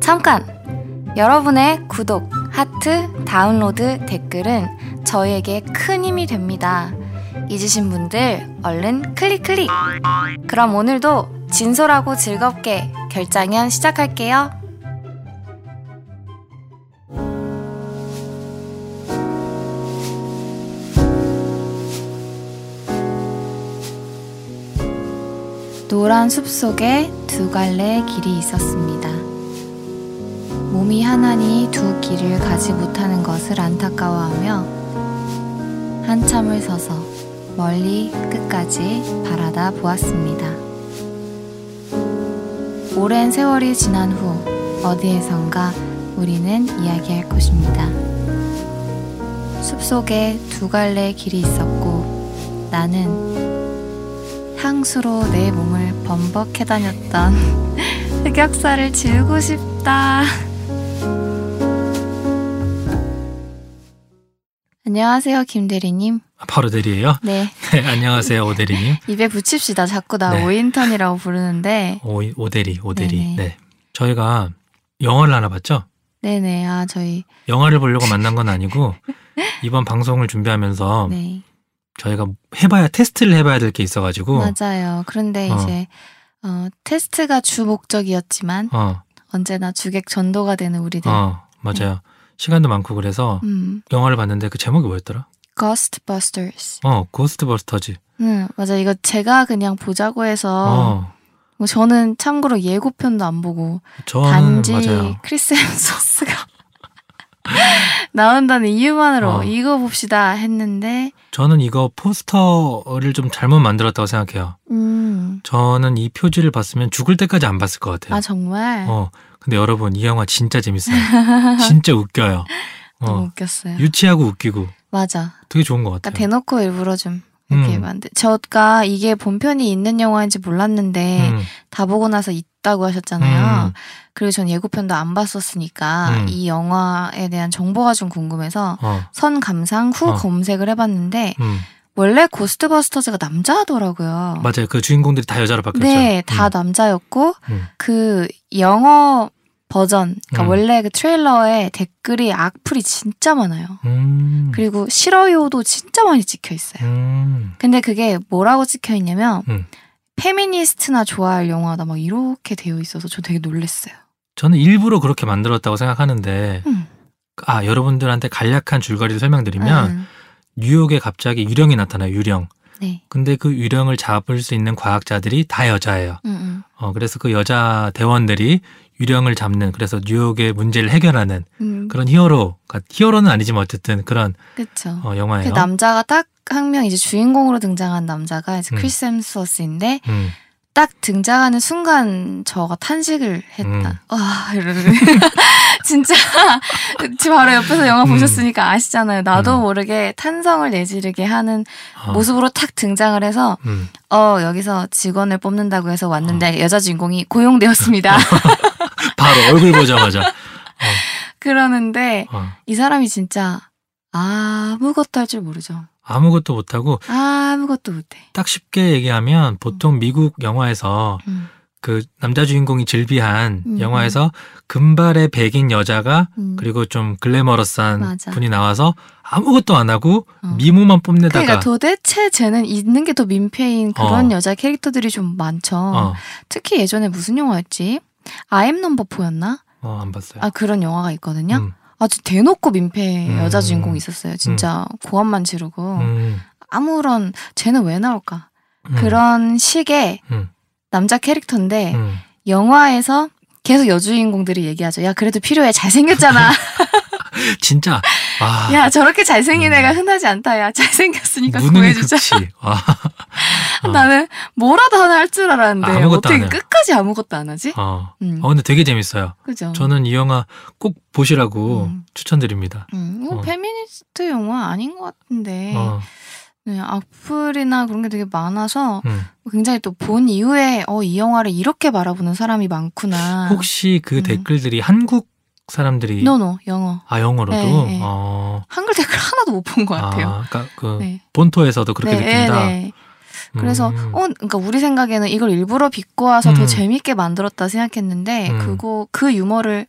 잠깐! 여러분의 구독, 하트, 다운로드, 댓글은 저희에게 큰 힘이 됩니다. 잊으신 분들 얼른 클릭 클릭! 그럼 오늘도 진솔하고 즐겁게 결장현 시작할게요. 노란 숲 속에 두 갈래 길이 있었습니다. 몸이 하나니 두 길을 가지 못하는 것을 안타까워하며 한참을 서서 멀리 끝까지 바라다 보았습니다. 오랜 세월이 지난 후 어디에선가 우리는 이야기할 것입니다. 숲속에 두 갈래 길이 있었고 나는 향수로 내 몸을 범벅해 다녔던 흑역사를 지우고 싶다. 안녕하세요, 김대리님. 바로 대리예요? 네. 네, 안녕하세요, 오대리님. 입에 붙입시다. 자꾸 나 네. 오인턴이라고 부르는데. 오, 오대리, 오대리. 네네. 네. 저희가 영화를 하나 봤죠? 네네. 아, 저희. 영화를 보려고 만난 건 아니고 이번 방송을 준비하면서 네. 저희가 해봐야 테스트를 해봐야 될 게 있어가지고 맞아요. 그런데 어. 이제, 어, 테스트가 주 목적이었지만, 어, 언제나 주객 전도가 되는 우리들. 어, 맞아요. 시간도 많고 그래서 음. 영화를 봤는데 그 제목이 뭐였더라? Ghostbusters. 어, Ghostbusters. 응, 맞아. 이거 제가 그냥 보자고 해서, 어, 뭐 저는 참고로 예고편도 안 보고, 단지 맞아요. 크리스 햄스워스가 나온다는 이유만으로 어. 이거 봅시다 했는데, 저는 이거 포스터를 좀 잘못 만들었다고 생각해요. 음, 저는 이 표지를 봤으면 죽을 때까지 안 봤을 것 같아요. 아 정말 어, 근데 여러분 이 영화 진짜 재밌어요. 진짜 웃겨요. 너무 어, 웃겼어요. 유치하고 웃기고 맞아. 되게 좋은 것 그러니까 같아요. 대놓고 일부러 좀 이렇게 음. 만들. 저가 이게 본편이 있는 영화인지 몰랐는데 음, 다 보고 나서 있다고 하셨잖아요. 음. 그리고 전 예고편도 안 봤었으니까 음. 이 영화에 대한 정보가 좀 궁금해서 어, 선 감상 후 어. 검색을 해봤는데 음, 원래 고스트버스터즈가 남자더라고요. 맞아요. 그 주인공들이 다 여자로 바뀌었죠. 네, 다 음, 남자였고 음. 그 영어 버전, 그러니까 음. 원래 그 트레일러에 댓글이 악플이 진짜 많아요. 음, 그리고 싫어요도 진짜 많이 찍혀 있어요. 음, 근데 그게 뭐라고 찍혀 있냐면 음. 페미니스트나 좋아할 영화다 막 이렇게 되어 있어서 저 되게 놀랐어요. 저는 일부러 그렇게 만들었다고 생각하는데 음. 아 여러분들한테 간략한 줄거리를 설명드리면 음, 뉴욕에 갑자기 유령이 나타나요. 유령. 네. 근데 그 유령을 잡을 수 있는 과학자들이 다 여자예요. 음, 음, 어, 그래서 그 여자 대원들이 유령을 잡는 그래서 뉴욕의 문제를 해결하는 음, 그런 히어로, 히어로는 아니지만 어쨌든 그런 그쵸. 어, 그 영화예요. 남자가 딱 한 명 이제 주인공으로 등장한 남자가 이제 음. 크리스 햄스워스인데 음, 딱 등장하는 순간 저가 탄식을 했다. 음. 와 이러는 진짜 지금 바로 옆에서 영화 음. 보셨으니까 아시잖아요. 나도 음. 모르게 탄성을 내지르게 하는 어, 모습으로 탁 등장을 해서 음, 어 여기서 직원을 뽑는다고 해서 왔는데 여자 주인공이 고용되었습니다. 바로 얼굴 보자마자 그러는데 어, 이 사람이 진짜 아무것도 할 줄 모르죠. 아무것도 못하고 아무것도 못해. 딱 쉽게 얘기하면 보통 미국 영화에서 음, 그 남자 주인공이 즐비한 음, 영화에서 금발의 백인 여자가 음. 그리고 좀 글래머러스한 맞아. 분이 나와서 아무것도 안 하고 어. 미모만 뽐내다가 그러니까 도대체 쟤는 있는 게 더 민폐인 그런 어. 여자 캐릭터들이 좀 많죠. 어, 특히 예전에 무슨 영화였지? 아엠 넘버 포였나? 어, 안 봤어요. 아 그런 영화가 있거든요. 음, 아주 대놓고 민폐 음. 여자 주인공이 있었어요. 진짜 고함만 지르고 음, 아무런 쟤는 왜 나올까? 음, 그런 식의 음, 남자 캐릭터인데 음. 영화에서 계속 여주인공들이 얘기하죠. 야 그래도 필요해 잘생겼잖아. 진짜 아, 야 저렇게 잘생긴 음. 애가 흔하지 않다. 야 잘생겼으니까 구해주자. 어, 나는 뭐라도 하나 할 줄 알았는데 아무것도 어떻게. 끝까지 아무것도 안 하지? 어. 음, 어, 근데 되게 재밌어요. 그죠? 저는 이 영화 꼭 보시라고 음. 추천드립니다. 음, 이거 어. 페미니스트 영화 아닌 것 같은데 어, 네, 악플이나 그런 게 되게 많아서 음. 굉장히 또 본 이후에 어, 이 영화를 이렇게 바라보는 사람이 많구나. 혹시 그 음. 댓글들이 한국 사람들이 no no 영어 아 영어로도 네, 네. 어, 한글 댓글 하나도 못 본 것 같아요. 아, 그러니까 그 네. 본토에서도 그렇게 네, 느낀다. 네. 그래서 음. 어 그러니까 우리 생각에는 이걸 일부러 빚고 와서 더 음. 재밌게 만들었다 생각했는데 음. 그거 그 유머를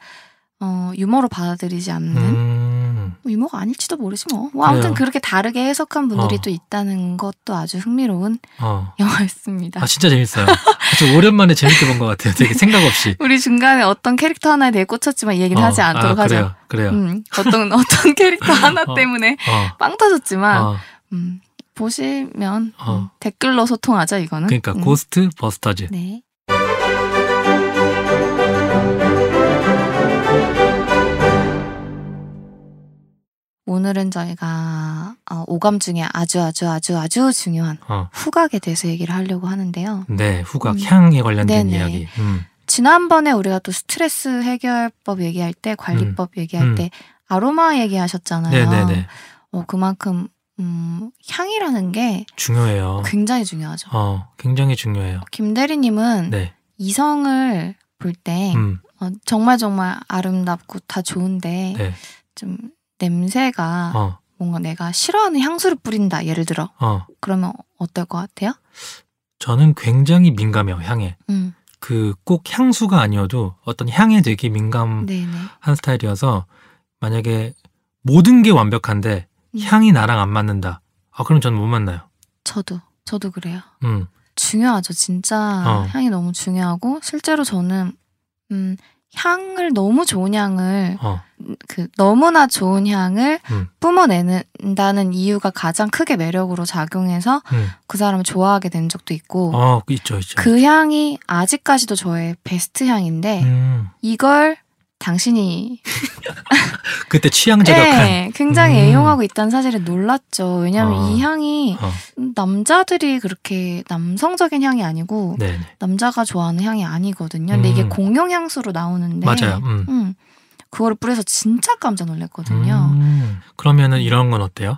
어 유머로 받아들이지 않는 음. 뭐 유머가 아닐지도 모르지 뭐. 뭐 아무튼 그래요. 그렇게 다르게 해석한 분들이 어. 또 있다는 것도 아주 흥미로운 어. 영화였습니다. 아 진짜 재밌어요. 저 오랜만에 재밌게 본 것 같아요. 되게 생각 없이. 우리 중간에 어떤 캐릭터 하나에 대해 꽂혔지만 이 얘기는 어, 하지 않도록 아. 그래요. 그래요. 음, 어떤 어떤 캐릭터 하나 어. 때문에 어. 빵 터졌지만 어. 음, 보시면 어. 음, 댓글로 소통하자 이거는. 그러니까 음. 고스트 버스터즈. 네. 오늘은 저희가 어, 오감 중에 아주 아주 아주 아주 중요한 어. 후각에 대해서 얘기를 하려고 하는데요. 네, 후각 음. 향에 관련된 네네. 이야기. 음. 지난번에 우리가 또 스트레스 해결법 얘기할 때 관리법 얘기할 음. 때 아로마 얘기하셨잖아요. 네, 네, 네. 어, 그만큼 음, 향이라는 게 중요해요. 굉장히 중요하죠. 어, 굉장히 중요해요. 김 대리님은 네. 이성을 볼때 음. 어, 정말 정말 아름답고 다 좋은데 네. 좀 냄새가 어. 뭔가 내가 싫어하는 향수를 뿌린다 예를 들어 어. 그러면 어떨 것 같아요? 저는 굉장히 민감해요, 향에. 음, 그꼭 향수가 아니어도 어떤 향에 되게 민감한 네네. 스타일이어서 만약에 모든 게 완벽한데 음. 향이 나랑 안 맞는다. 아, 그럼 저는 못 만나요. 저도 저도 그래요. 음. 중요하죠. 진짜 어. 향이 너무 중요하고 실제로 저는 음, 향을 너무 좋은 향을 어. 그 너무나 좋은 향을 음. 뿜어내는다는 이유가 가장 크게 매력으로 작용해서 음. 그 사람을 좋아하게 된 적도 있고 어, 그 있죠, 있죠. 그 향이 아직까지도 저의 베스트 향인데 음. 이걸 당신이 그때 취향 저격한. 네, 굉장히 음. 애용하고 있다는 사실에 놀랐죠. 왜냐하면 어. 이 향이 어. 남자들이 그렇게 남성적인 향이 아니고 네, 네. 남자가 좋아하는 향이 아니거든요. 근데 이게 음. 공용 향수로 나오는데 맞아요. 음. 음, 그거를 뿌려서 진짜 깜짝 놀랐거든요. 음. 그러면은 이런 건 어때요?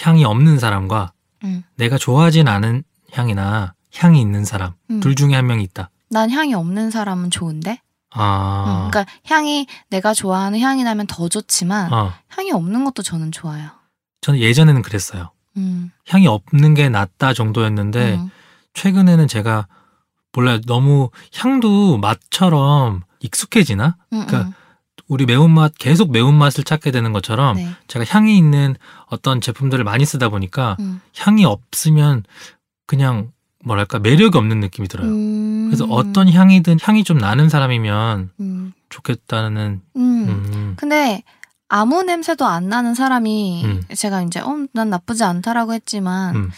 향이 없는 사람과 음. 내가 좋아하진 않은 향이나 향이 있는 사람 음. 둘 중에 한 명이 있다. 난 향이 없는 사람은 좋은데. 아, 음, 그러니까 향이 내가 좋아하는 향이 나면 더 좋지만 어. 향이 없는 것도 저는 좋아요. 저는 예전에는 그랬어요. 음, 향이 없는 게 낫다 정도였는데 음, 최근에는 제가 몰라요. 너무 향도 맛처럼 익숙해지나? 음, 그러니까 음. 우리 매운맛 계속 매운맛을 찾게 되는 것처럼 네. 제가 향이 있는 어떤 제품들을 많이 쓰다 보니까 음. 향이 없으면 그냥 뭐랄까 매력이 없는 느낌이 들어요. 음, 그래서 어떤 향이든 향이 좀 나는 사람이면 음, 좋겠다는 음. 음. 근데 아무 냄새도 안 나는 사람이 음. 제가 이제 어, 난 나쁘지 않다라고 했지만 음.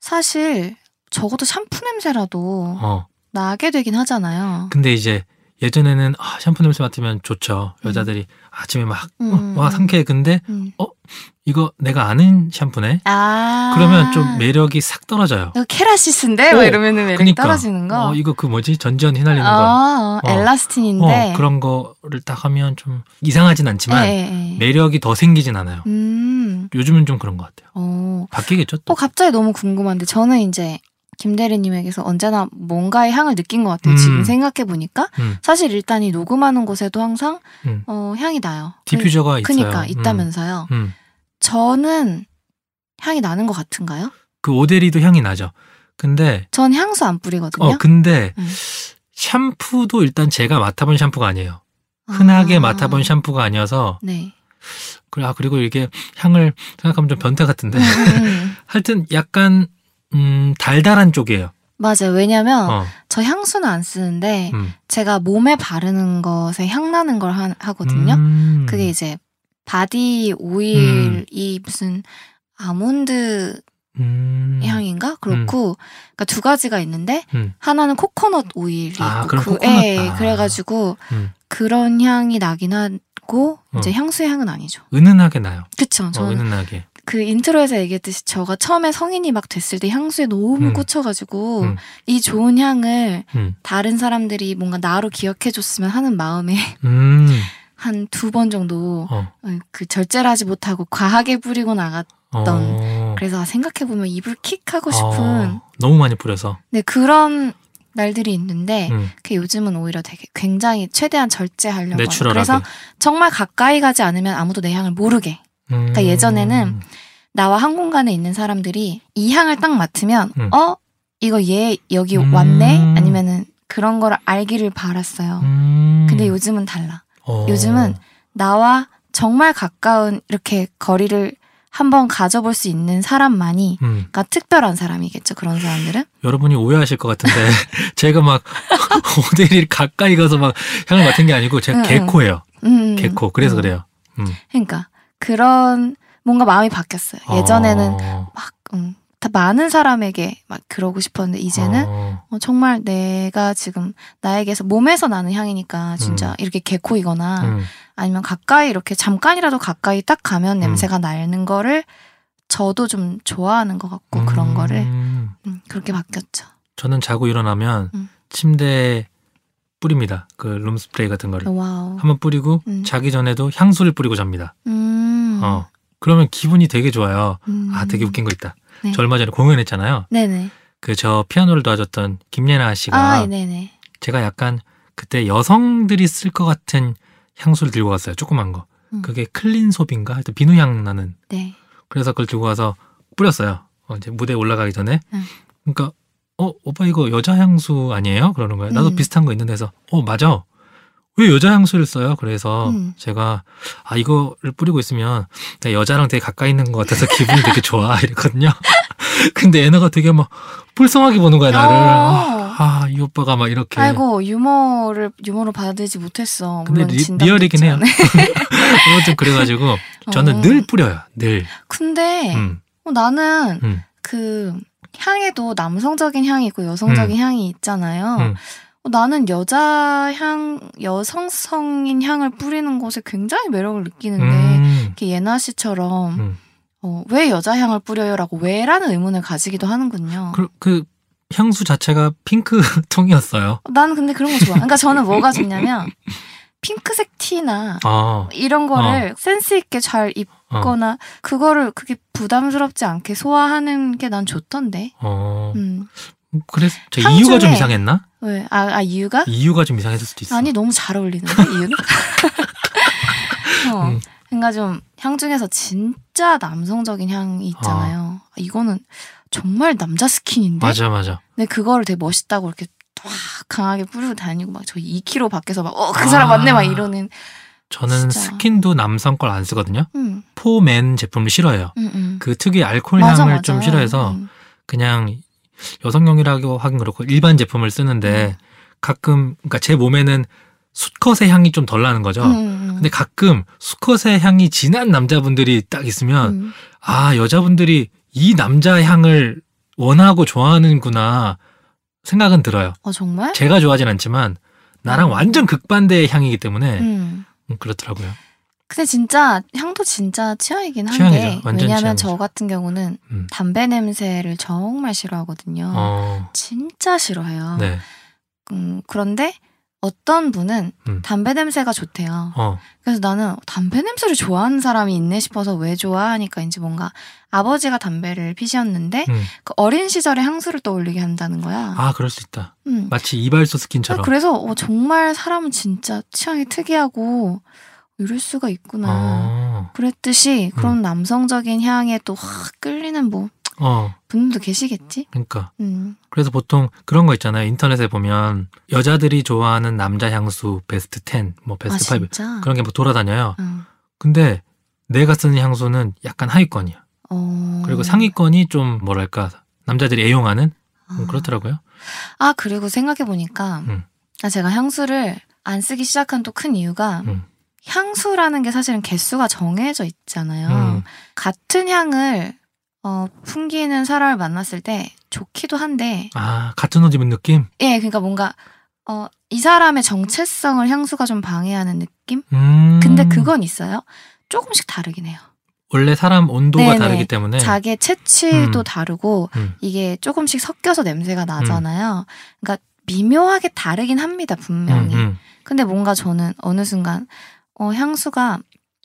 사실 적어도 샴푸 냄새라도 어. 나게 되긴 하잖아요. 근데 이제 예전에는 아, 샴푸 냄새 맡으면 좋죠. 여자들이 아침에 막 음, 어, 와 음. 상쾌해. 근데 음. 이거 내가 아는 샴푸네. 아 그러면 좀 매력이 싹 떨어져요. 이거 케라시스인데 어, 막 이러면은 매력이 그러니까. 떨어지는 거. 어, 이거 그 뭐지? 전지현 휘날리는 거. 아, 어. 엘라스틴인데. 어, 그런 거를 딱 하면 좀 이상하진 않지만 예, 예, 예. 매력이 더 생기진 않아요. 음. 요즘은 좀 그런 것 같아요. 어. 바뀌겠죠 어, 또. 갑자기 너무 궁금한데 저는 이제 김대리님에게서 언제나 뭔가의 향을 느낀 것 같아요. 음. 지금 생각해 보니까 음, 사실 일단 이 녹음하는 곳에도 항상 음. 어, 향이 나요. diffuser가 그, 있어요. 그니까 음, 있다면서요. 음. 저는 향이 나는 것 같은가요? 그 오대리도 향이 나죠. 근데 전 향수 안 뿌리거든요. 어 근데 음. 샴푸도 일단 제가 맡아본 샴푸가 아니에요. 흔하게 아. 맡아본 샴푸가 아니어서 네. 그래 아 그리고 이게 향을 생각하면 좀 변태 같은데. 하여튼 약간 음 달달한 쪽이에요. 맞아요. 왜냐면 어, 저 향수는 안 쓰는데 음. 제가 몸에 바르는 것에 향 나는 걸 하, 하거든요. 음. 그게 이제 body oil이 무슨 아몬드 음. 향인가 그렇고 그러니까 두 가지가 있는데 음. 하나는 코코넛 오일이 아, 있고 그, 코코넛. 예, 아. 그래가지고 음. 그런 향이 나긴 하고 이제 어. 향수의 향은 아니죠. 은은하게 나요. 그쵸? 어, 저는 은은하게. 그 intro에서 얘기했듯이 저가 처음에 성인이 막 됐을 때 향수에 너무 음. 꽂혀가지고 음. 이 좋은 향을 음. 다른 사람들이 뭔가 나로 기억해줬으면 하는 마음에 음. 한두 번 정도 어. 어, 그 절제를 하지 못하고 과하게 뿌리고 나갔. 어. 그래서 아, 생각해보면 입을 킥하고 싶은 어, 너무 많이 뿌려서. 네 그런 날들이 있는데 음. 그 요즘은 오히려 되게 굉장히 최대한 절제하려고 해요. 그래서 정말 가까이 가지 않으면 아무도 내 향을 모르게 음. 그러니까 예전에는 나와 한 공간에 있는 사람들이 이 향을 딱 맡으면 음. 어 이거 얘 여기 음. 왔네 아니면은 그런 걸 알기를 바랐어요. 음. 근데 요즘은 달라. 어. 요즘은 나와 정말 가까운 이렇게 거리를 한번 가져볼 수 있는 사람만이 음, 그러니까 특별한 사람이겠죠. 그런 사람들은. 여러분이 오해하실 것 같은데 제가 막 오데일 가까이 가서 막 향을 맡은 게 아니고 제가. 개코예요. 음, 개코. 그래서 음. 그래요. 음. 그러니까 그런 뭔가 마음이 바뀌었어요. 예전에는 어. 막 음, 다 많은 사람에게 막 그러고 싶었는데 이제는 어. 어, 정말 내가 지금 나에게서 몸에서 나는 향이니까 진짜 음. 이렇게 개코이거나 음. 아니면 가까이 이렇게 잠깐이라도 가까이 딱 가면 음. 냄새가 나는 거를 저도 좀 좋아하는 것 같고 그런 음. 거를 음, 그렇게 바뀌었죠. 저는 자고 일어나면 음. 침대에 뿌립니다. 그 room spray 같은 거를 wow. 한번 뿌리고 음. 자기 전에도 향수를 뿌리고 잡니다. 음. 어. 그러면 기분이 되게 좋아요. 음. 아, 되게 웃긴 거 있다. 네. 저 얼마 전에 공연했잖아요. 네네. 그 저 피아노를 도와줬던 김예나 씨가 아, 네네. 제가 약간 그때 여성들이 쓸 것 같은 향수를 들고 갔어요. 조그만 거. 음. 그게 클린솝인가? 하여튼 비누 향 나는. 네. 그래서 그걸 들고 가서 뿌렸어요. 어, 이제 무대에 올라가기 전에. 음. 그러니까 어 오빠 이거 여자 향수 아니에요? 그러는 거예요. 나도 음. 비슷한 거 있는데 해서 어 맞아. 왜 여자 향수를 써요? 그래서 음. 제가 아 이거를 뿌리고 있으면 여자랑 되게 가까이 있는 것 같아서 기분이 되게 좋아 이랬거든요. 근데 애나가 되게 막 불쌍하게 보는 거야 나를. 어. 아이 오빠가 막 이렇게. 아이고 유머를 유머로 받아들이지 못했어. 근데 리, 리얼이긴 해요. 아무튼 그래가지고 저는 어. 늘 뿌려요. 늘. 근데 음, 어, 나는 음, 그 향에도 남성적인 향이 있고 여성적인 향이 있잖아요. 음. 어, 나는 여자 향, 여성성인 향을 뿌리는 곳에 굉장히 매력을 느끼는데 음, 이렇게 예나 씨처럼 음. 어, 왜 여자 향을 뿌려요라고 왜라는 의문을 가지기도 하는군요. 그, 그 향수 자체가 핑크 통이었어요. 어, 나는 근데 그런 거 좋아. 그러니까 저는 뭐가 좋냐면 핑크색 티나 아, 이런 거를 센스 있게 잘 어, 입거나 그거를 그게 부담스럽지 않게 소화하는 게 난 좋던데. 어. 음. 그래서 저향 이유가 좀 이상했나? 왜? 아, 아 이유가? 이유가 좀 이상했을 수도 있어. 아니 너무 잘 어울리는데 이유는? 어. 음. 그러니까 좀 향 중에서 진짜 남성적인 향이 있잖아요. 아, 이거는 정말 남자 스킨인데. 맞아, 맞아. 근데 그거를 되게 멋있다고 이렇게 막 강하게 뿌리고 다니고 막 저 2kg 밖에서 막 어 그 사람 아. 맞네 막 이러는. 저는 진짜. 스킨도 남성 걸 안 쓰거든요. 음, 포맨 제품을 싫어해요. 음, 음. 그 특유의 알코올 맞아, 향을 맞아. 좀 싫어해서 음. 그냥 여성용이라고 하긴 그렇고 일반 제품을 쓰는데 가끔 그러니까 제 몸에는 수컷의 향이 좀 덜 나는 거죠. 음, 음, 음. 근데 가끔 수컷의 향이 진한 남자분들이 딱 있으면 음. 아 여자분들이 이 남자 향을 원하고 좋아하는구나 생각은 들어요. 어 정말? 제가 좋아하진 않지만 나랑 음. 완전 극반대의 향이기 때문에 음. 음, 그렇더라고요. 근데 진짜 향도 진짜 취향이긴 한 취향이죠. 게 완전 왜냐하면 취향이죠. 저 같은 경우는 음. 담배 냄새를 정말 싫어하거든요. 어, 진짜 싫어해요. 네, 음, 그런데 어떤 분은 음. 담배 냄새가 좋대요. 어, 그래서 나는 담배 냄새를 좋아하는 사람이 있네 싶어서 왜 좋아하니까 이제 뭔가 아버지가 담배를 피셨는데 음. 그 어린 시절의 향수를 떠올리게 한다는 거야. 아 그럴 수 있다. 음. 마치 이발소 스킨처럼. 그래서 어, 정말 사람은 진짜 취향이 특이하고 이럴 수가 있구나. 어, 그랬듯이 그런 남성적인 향에 또 확 끌리는 뭐 어, 분들도 계시겠지? 그러니까 음. 그래서 보통 그런 거 있잖아요. 인터넷에 보면 여자들이 좋아하는 남자 향수 베스트 10, 뭐아 베스트 5 진짜? 그런 게 뭐 돌아다녀요. 응. 근데 내가 쓰는 향수는 약간 하위권이야. 어. 그리고 상위권이 좀 뭐랄까 남자들이 애용하는 음, 아. 그렇더라고요. 아 그리고 생각해 보니까 음. 아, 제가 향수를 안 쓰기 시작한 또 큰 이유가 음. 향수라는 게 사실은 개수가 정해져 있잖아요. 음. 같은 향을 어, 풍기는 사람을 만났을 때 좋기도 한데 아 같은 옷 입은 느낌. 예 그러니까 뭔가 어, 이 사람의 정체성을 향수가 좀 방해하는 느낌? 음. 근데 그건 있어요. 조금씩 다르긴 해요. 원래 사람 온도가 네네. 다르기 때문에. 자기의 채취도 음. 다르고 음. 이게 조금씩 섞여서 냄새가 나잖아요. 그러니까 미묘하게 다르긴 합니다 분명히. 음, 음. 근데 뭔가 저는 어느 순간 어, 향수가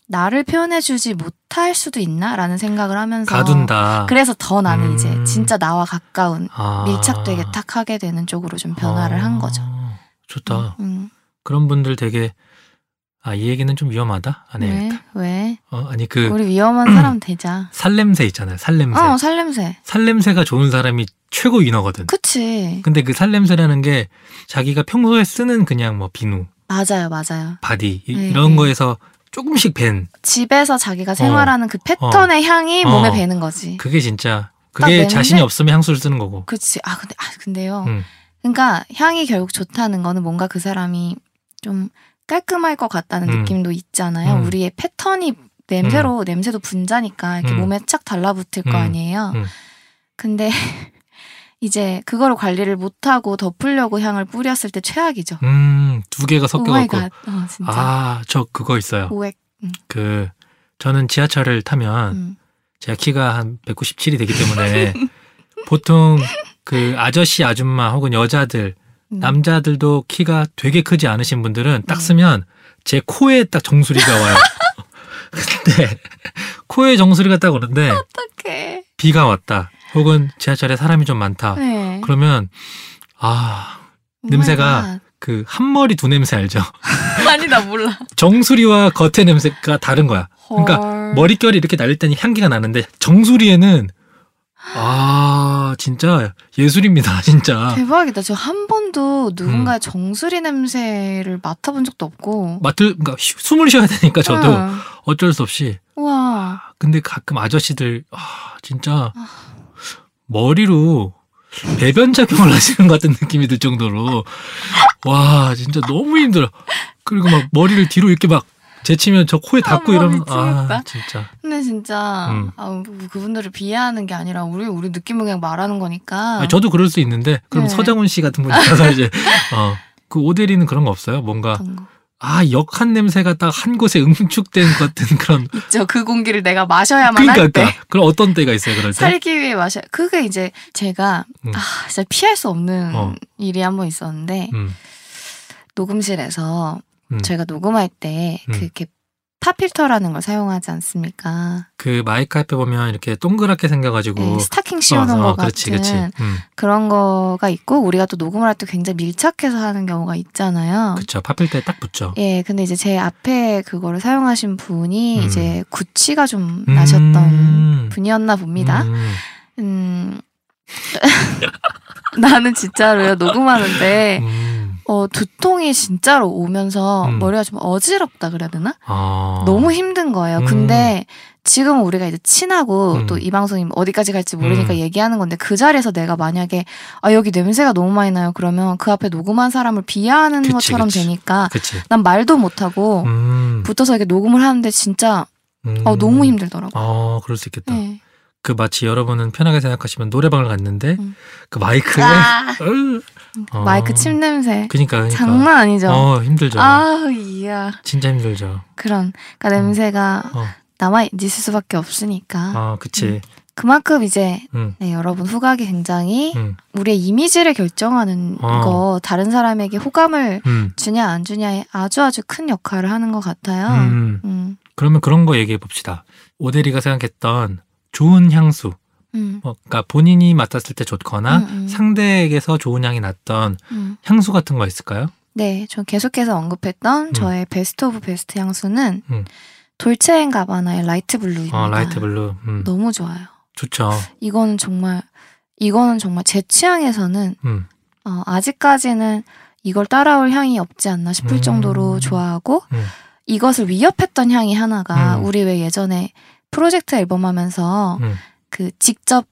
나를 표현해주지 못할 수도 있나라는 생각을 하면서 가둔다. 그래서 더 나는 음. 이제 진짜 나와 가까운 아. 밀착되게 탁 하게 되는 쪽으로 좀 변화를 한 거죠. 아, 좋다. 음. 그런 분들 되게 아 이 얘기는 좀 위험하다. 안 왜? 해야겠다. 왜? 어, 아니 그 우리 위험한 사람 되자. 살냄새 있잖아요. 살냄새. 어, 살냄새. 살냄새가 좋은 사람이 최고 위너거든. 그치. 근데 그 살냄새라는 게 자기가 평소에 쓰는 그냥 뭐 비누, 맞아요, 맞아요. body 이- 네, 이런 네. 거에서 조금씩 밴 집에서 자기가 생활하는 그 패턴의 향이 어. 몸에 배는 거지. 그게 진짜 딱 그게? 자신이 없으면 향수를 쓰는 거고. 그치. 아, 근데, 아, 근데요. 음. 그러니까 향이 결국 좋다는 거는 뭔가 그 사람이 좀 깔끔할 것 같다는 음. 느낌도 있잖아요. 음. 우리의 패턴이 냄새로 냄새도 분자니까 이렇게 음. 몸에 착 달라붙을 음. 거 아니에요. 음. 근데 이제 그거를 관리를 못하고 덮으려고 향을 뿌렸을 때 최악이죠. 음, 두 개가 섞여갖고. Oh my god. 어, 진짜. 아, 저 그거 있어요. 오액. 그 저는 지하철을 타면 음. 제가 키가 한 197이 되기 때문에 보통 그 아저씨 아줌마 혹은 여자들 음. 남자들도 키가 되게 크지 않으신 분들은 딱 네. 쓰면 제 코에 딱 정수리가 와요. 근데 코에 정수리가 딱 오는데 어떡해. 비가 왔다. 혹은 지하철에 사람이 좀 많다. 네. 그러면 아, 냄새가. 그 한 머리 두 냄새 알죠? 아니 나 몰라. 정수리와 겉의 냄새가 다른 거야. 그러니까 헐. 머릿결이 이렇게 날릴 때는 향기가 나는데 정수리에는 아 진짜 예술입니다 진짜 대박이다. 저 한 번도 누군가의 음. 정수리 냄새를 맡아본 적도 없고. 맡을 그러니까 쉬- 숨을 쉬어야 되니까 저도 응. 어쩔 수 없이 우와. 근데 가끔 아저씨들 아 진짜 아. 머리로 배변 작용을 하시는 것 같은 느낌이 들 정도로 와 진짜 너무 힘들어 그리고 막 머리를 뒤로 이렇게 막 제치면 저 코에 닿고 어머, 이러면 아 미치겠다. 진짜 근데 진짜 음. 아, 뭐 그분들을 비하하는 게 아니라 우리 우리 느낌을 그냥 말하는 거니까. 아니, 저도 그럴 수 있는데 그럼 네. 서장훈 씨 같은 분이 가서 이제 어 그 오대리는 그런 거 없어요 뭔가. 아 역한 냄새가 딱 한 곳에 응축된 것 같은 그런 있죠. 그 공기를 내가 마셔야만 그러니까, 할 때. 그러니까 그럼 어떤 때가 있어요 그럴 때 살기 위해 마셔. 그게 이제 제가 음. 아 진짜 피할 수 없는 어. 일이 한 번 있었는데 음, 녹음실에서 음. 저희가 녹음할 때 음. 그렇게 팝필터라는 걸 사용하지 않습니까? 그 마이크 앞에 보면 이렇게 동그랗게 생겨가지고 네, 스타킹 씌우는 어, 거 어, 그렇지, 같은 그렇지. 음, 그런 거가 있고 우리가 또 녹음을 할 때 굉장히 밀착해서 하는 경우가 있잖아요. 그쵸. 팝필 때딱 붙죠. 예, 근데 이제 제 앞에 그거를 사용하신 분이 음. 이제 구취가 좀 음. 나셨던 분이었나 봅니다. 음. 음. 나는 진짜로요, 녹음하는데, 음. 어, 두통이 진짜로 오면서 음. 머리가 좀 어지럽다 그래야 되나? 아. 너무 힘든 거예요. 음. 근데 지금 우리가 이제 친하고 음. 또이 방송이 어디까지 갈지 모르니까 음. 얘기하는 건데 그 자리에서 내가 만약에 아 여기 냄새가 너무 많이 나요 그러면 그 앞에 녹음한 사람을 비하하는 그치, 것처럼 그치. 되니까 그치. 난 말도 못하고 음. 붙어서 이렇게 녹음을 하는데 진짜 음. 어, 너무 힘들더라고. 어, 그럴 수 있겠다. 네. 그 마치 여러분은 편하게 생각하시면 노래방을 갔는데 음. 그 마이크에 아, 으. 어. 마이크 침 냄새 그니까 그니까. 장난 아니죠. 어, 힘들죠. 아우 이야 진짜 힘들죠. 그런 그러니까 냄새가 어. 남아 있을 수밖에 없으니까 아, 그치. 그만큼 이제 음. 네, 여러분 후각이 굉장히 음. 우리의 이미지를 결정하는 어. 거 다른 사람에게 호감을 음. 주냐 안 주냐에 아주 아주 큰 역할을 하는 것 같아요. 음. 음, 그러면 그런 거 얘기해 봅시다. 오대리가 생각했던 좋은 향수. 음, 뭐, 그러니까 본인이 맡았을 때 좋거나 음, 음. 상대에게서 좋은 향이 났던 음. 향수 같은 거 있을까요? 네, 저 계속해서 언급했던 음. 저의 best of best 향수는 음. 돌체앤가바나의 Light Blue입니다. 어, Light Blue. 음. 너무 좋아요. 좋죠. 이거는 정말 이거는 정말 제 취향에서는 음. 어, 아직까지는 이걸 따라올 향이 없지 않나 싶을 음. 정도로 좋아하고 음. 이것을 위협했던 향이 하나가 음. 우리 왜 예전에 프로젝트 앨범 하면서 음. 그 직접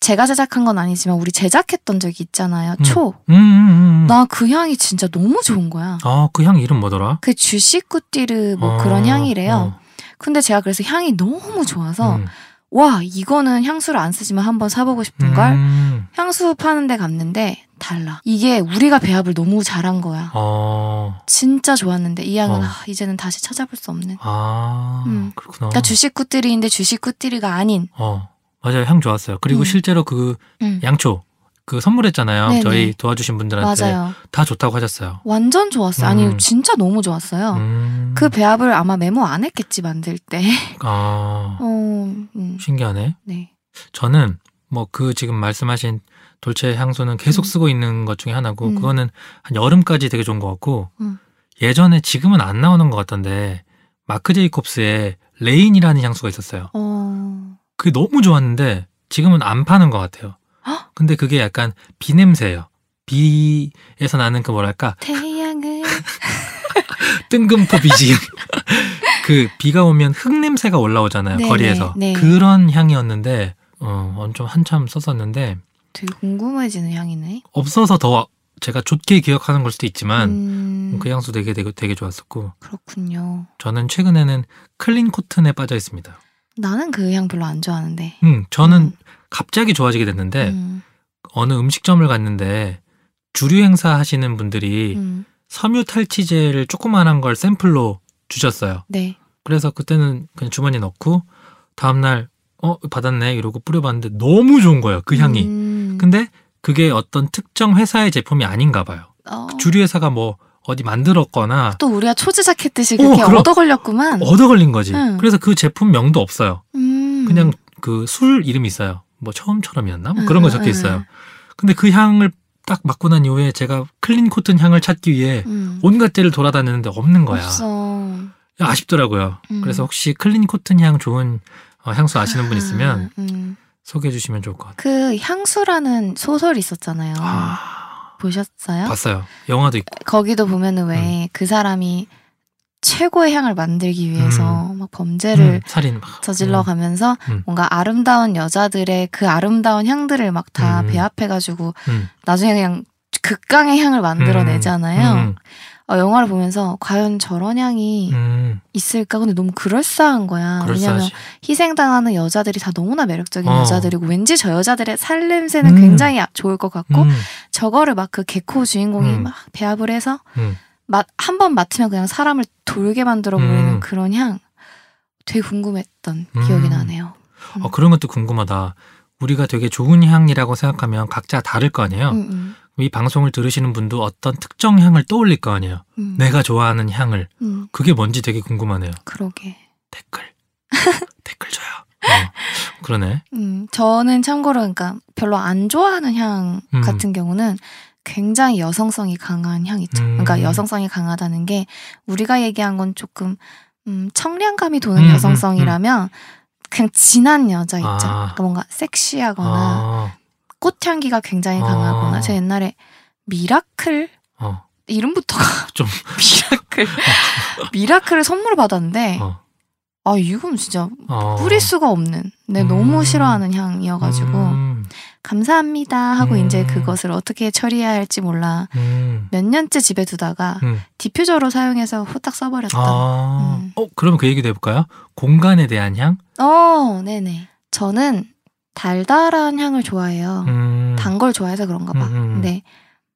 제가 제작한 건 아니지만 우리 제작했던 적이 있잖아요. 음. 초. 음, 음, 음. 나 그 향이 진짜 너무 좋은 거야. 어, 그향 이름 뭐더라? 그 주시꾸띠르 뭐 어, 그런 향이래요. 어. 근데 제가 그래서 향이 너무 좋아서 음. 와 이거는 향수를 안 쓰지만 한번 사보고 싶은 걸 음. 향수 파는 데 갔는데 달라. 이게 우리가 배합을 너무 잘한 거야. 어. 진짜 좋았는데 이 향은 어. 아, 이제는 다시 찾아볼 수 없는. 아, 음. 그렇구나. 그러니까 주식꾸띠리인데 주식꾸띠리가 아닌. 어, 맞아요. 향 좋았어요. 그리고 음. 실제로 그 음. 양초 그 선물했잖아요. 네네. 저희 도와주신 분들한테 맞아요. 다 좋다고 하셨어요. 완전 좋았어요. 아니 음. 진짜 너무 좋았어요. 음. 그 배합을 아마 메모 안 했겠지 만들 때. 아, 어, 음, 신기하네. 네. 저는 뭐 그 지금 말씀하신 돌체 향수는 계속 음. 쓰고 있는 것 중에 하나고 음. 그거는 한 여름까지 되게 좋은 것 같고 음. 예전에 지금은 안 나오는 것 같던데 마크 제이콥스의 Rain이라는 향수가 있었어요. 어, 그게 너무 좋았는데 지금은 안 파는 것 같아요. 헉? 근데 그게 약간 비 냄새예요. 비에서 나는 그 뭐랄까 태양을 뜬금포 BGM. 그 비가 오면 흙 냄새가 올라오잖아요 네네, 거리에서 네. 그런 향이었는데 어, 좀 한참 썼었는데 되게 궁금해지는 향이네. 없어서 더 제가 좋게 기억하는 걸 수도 있지만 음, 그 향수 되게 되게 되게 좋았었고 그렇군요. 저는 최근에는 클린 코튼에 빠져 있습니다. 나는 그 향 별로 안 좋아하는데. 음 저는 음. 갑자기 좋아지게 됐는데 음, 어느 음식점을 갔는데 주류 행사 하시는 분들이 음, 섬유 탈취제를 조그만한 걸 샘플로 주셨어요. 네. 그래서 그때는 그냥 주머니에 넣고 다음 날 어 받았네 이러고 뿌려봤는데 너무 좋은 거예요 그 향이. 음, 근데 그게 어떤 특정 회사의 제품이 아닌가 봐요. 어, 주류 회사가 뭐 어디 만들었거나 또 우리가 초 제작 했듯이 어, 그렇게 그럼. 얻어 걸렸구만. 얻어 걸린 거지. 응. 그래서 그 제품 명도 없어요. 음. 그냥 그 술 이름이 있어요. 뭐 처음처럼이었나? 뭐 그런 거 응, 적혀 응, 있어요. 근데 그 향을 딱 맡고 난 이후에 제가 clean cotton 향을 찾기 위해 음. 온갖 데를 돌아다녔는데 없는 거야. 없어. 아쉽더라고요. 음. 그래서 혹시 clean cotton 향 좋은 어, 향수 아시는 분 있으면 아, 음. 소개해 주시면 좋을 것 같아요. 그 향수라는 소설 있었잖아요. 아, 보셨어요? 봤어요. 영화도 있고. 거기도 보면은 음. 왜그 사람이 최고의 향을 만들기 위해서 막 범죄를 음, 살인 막. 저질러 음, 가면서 음. 뭔가 아름다운 여자들의 그 아름다운 향들을 막다 음. 배합해 가지고 음, 나중에 그냥 극강의 향을 만들어 내잖아요. 음, 어, 영화를 보면서 과연 저런 향이 음, 있을까? 근데 너무 그럴싸한 거야. 왜냐면 그럴싸하지. 희생당하는 여자들이 다 너무나 매력적인 어. 여자들이고 왠지 저 여자들의 살 냄새는 음. 굉장히 아- 좋을 것 같고 음, 저거를 막 그 개코 주인공이 음. 막 배합을 해서 음. 한번 맡으면 그냥 사람을 돌게 만들어 버리는 음. 그런 향 되게 궁금했던 음. 기억이 나네요. 어, 그런 것도 궁금하다. 우리가 되게 좋은 향이라고 생각하면 각자 다를 거 아니에요. 음, 음, 이 방송을 들으시는 분도 어떤 특정 향을 떠올릴 거 아니에요. 음, 내가 좋아하는 향을. 음, 그게 뭔지 되게 궁금하네요. 그러게. 댓글. 댓글 줘요. 어, 그러네. 음, 저는 참고로 그러니까 별로 안 좋아하는 향 음. 같은 경우는 굉장히 여성성이 강한 향이죠. 음. 그러니까 여성성이 강하다는 게 우리가 얘기한 건 조금 음, 청량감이 도는 음, 여성성이라면 그냥 진한 여자 있죠. 아. 그러니까 뭔가 섹시하거나 아, 꽃향기가 굉장히 아. 강하거나 제가 옛날에 Miracle 어, 이름부터가 좀, Miracle Miracle을 선물을 받았는데 어, 아 이건 진짜 어. 뿌릴 수가 없는 내 음. 너무 싫어하는 향이어가지고 음, 감사합니다 하고 음. 이제 그것을 어떻게 처리해야 할지 몰라 음, 몇 년째 집에 두다가 음. 디퓨저로 사용해서 후딱 써버렸던. 아, 음. 어, 그러면 그 얘기도 해볼까요? 공간에 대한 향? 어, 네네. 저는 달달한 향을 좋아해요. 음, 단걸 좋아해서 그런가 봐. 음, 음, 음. 근데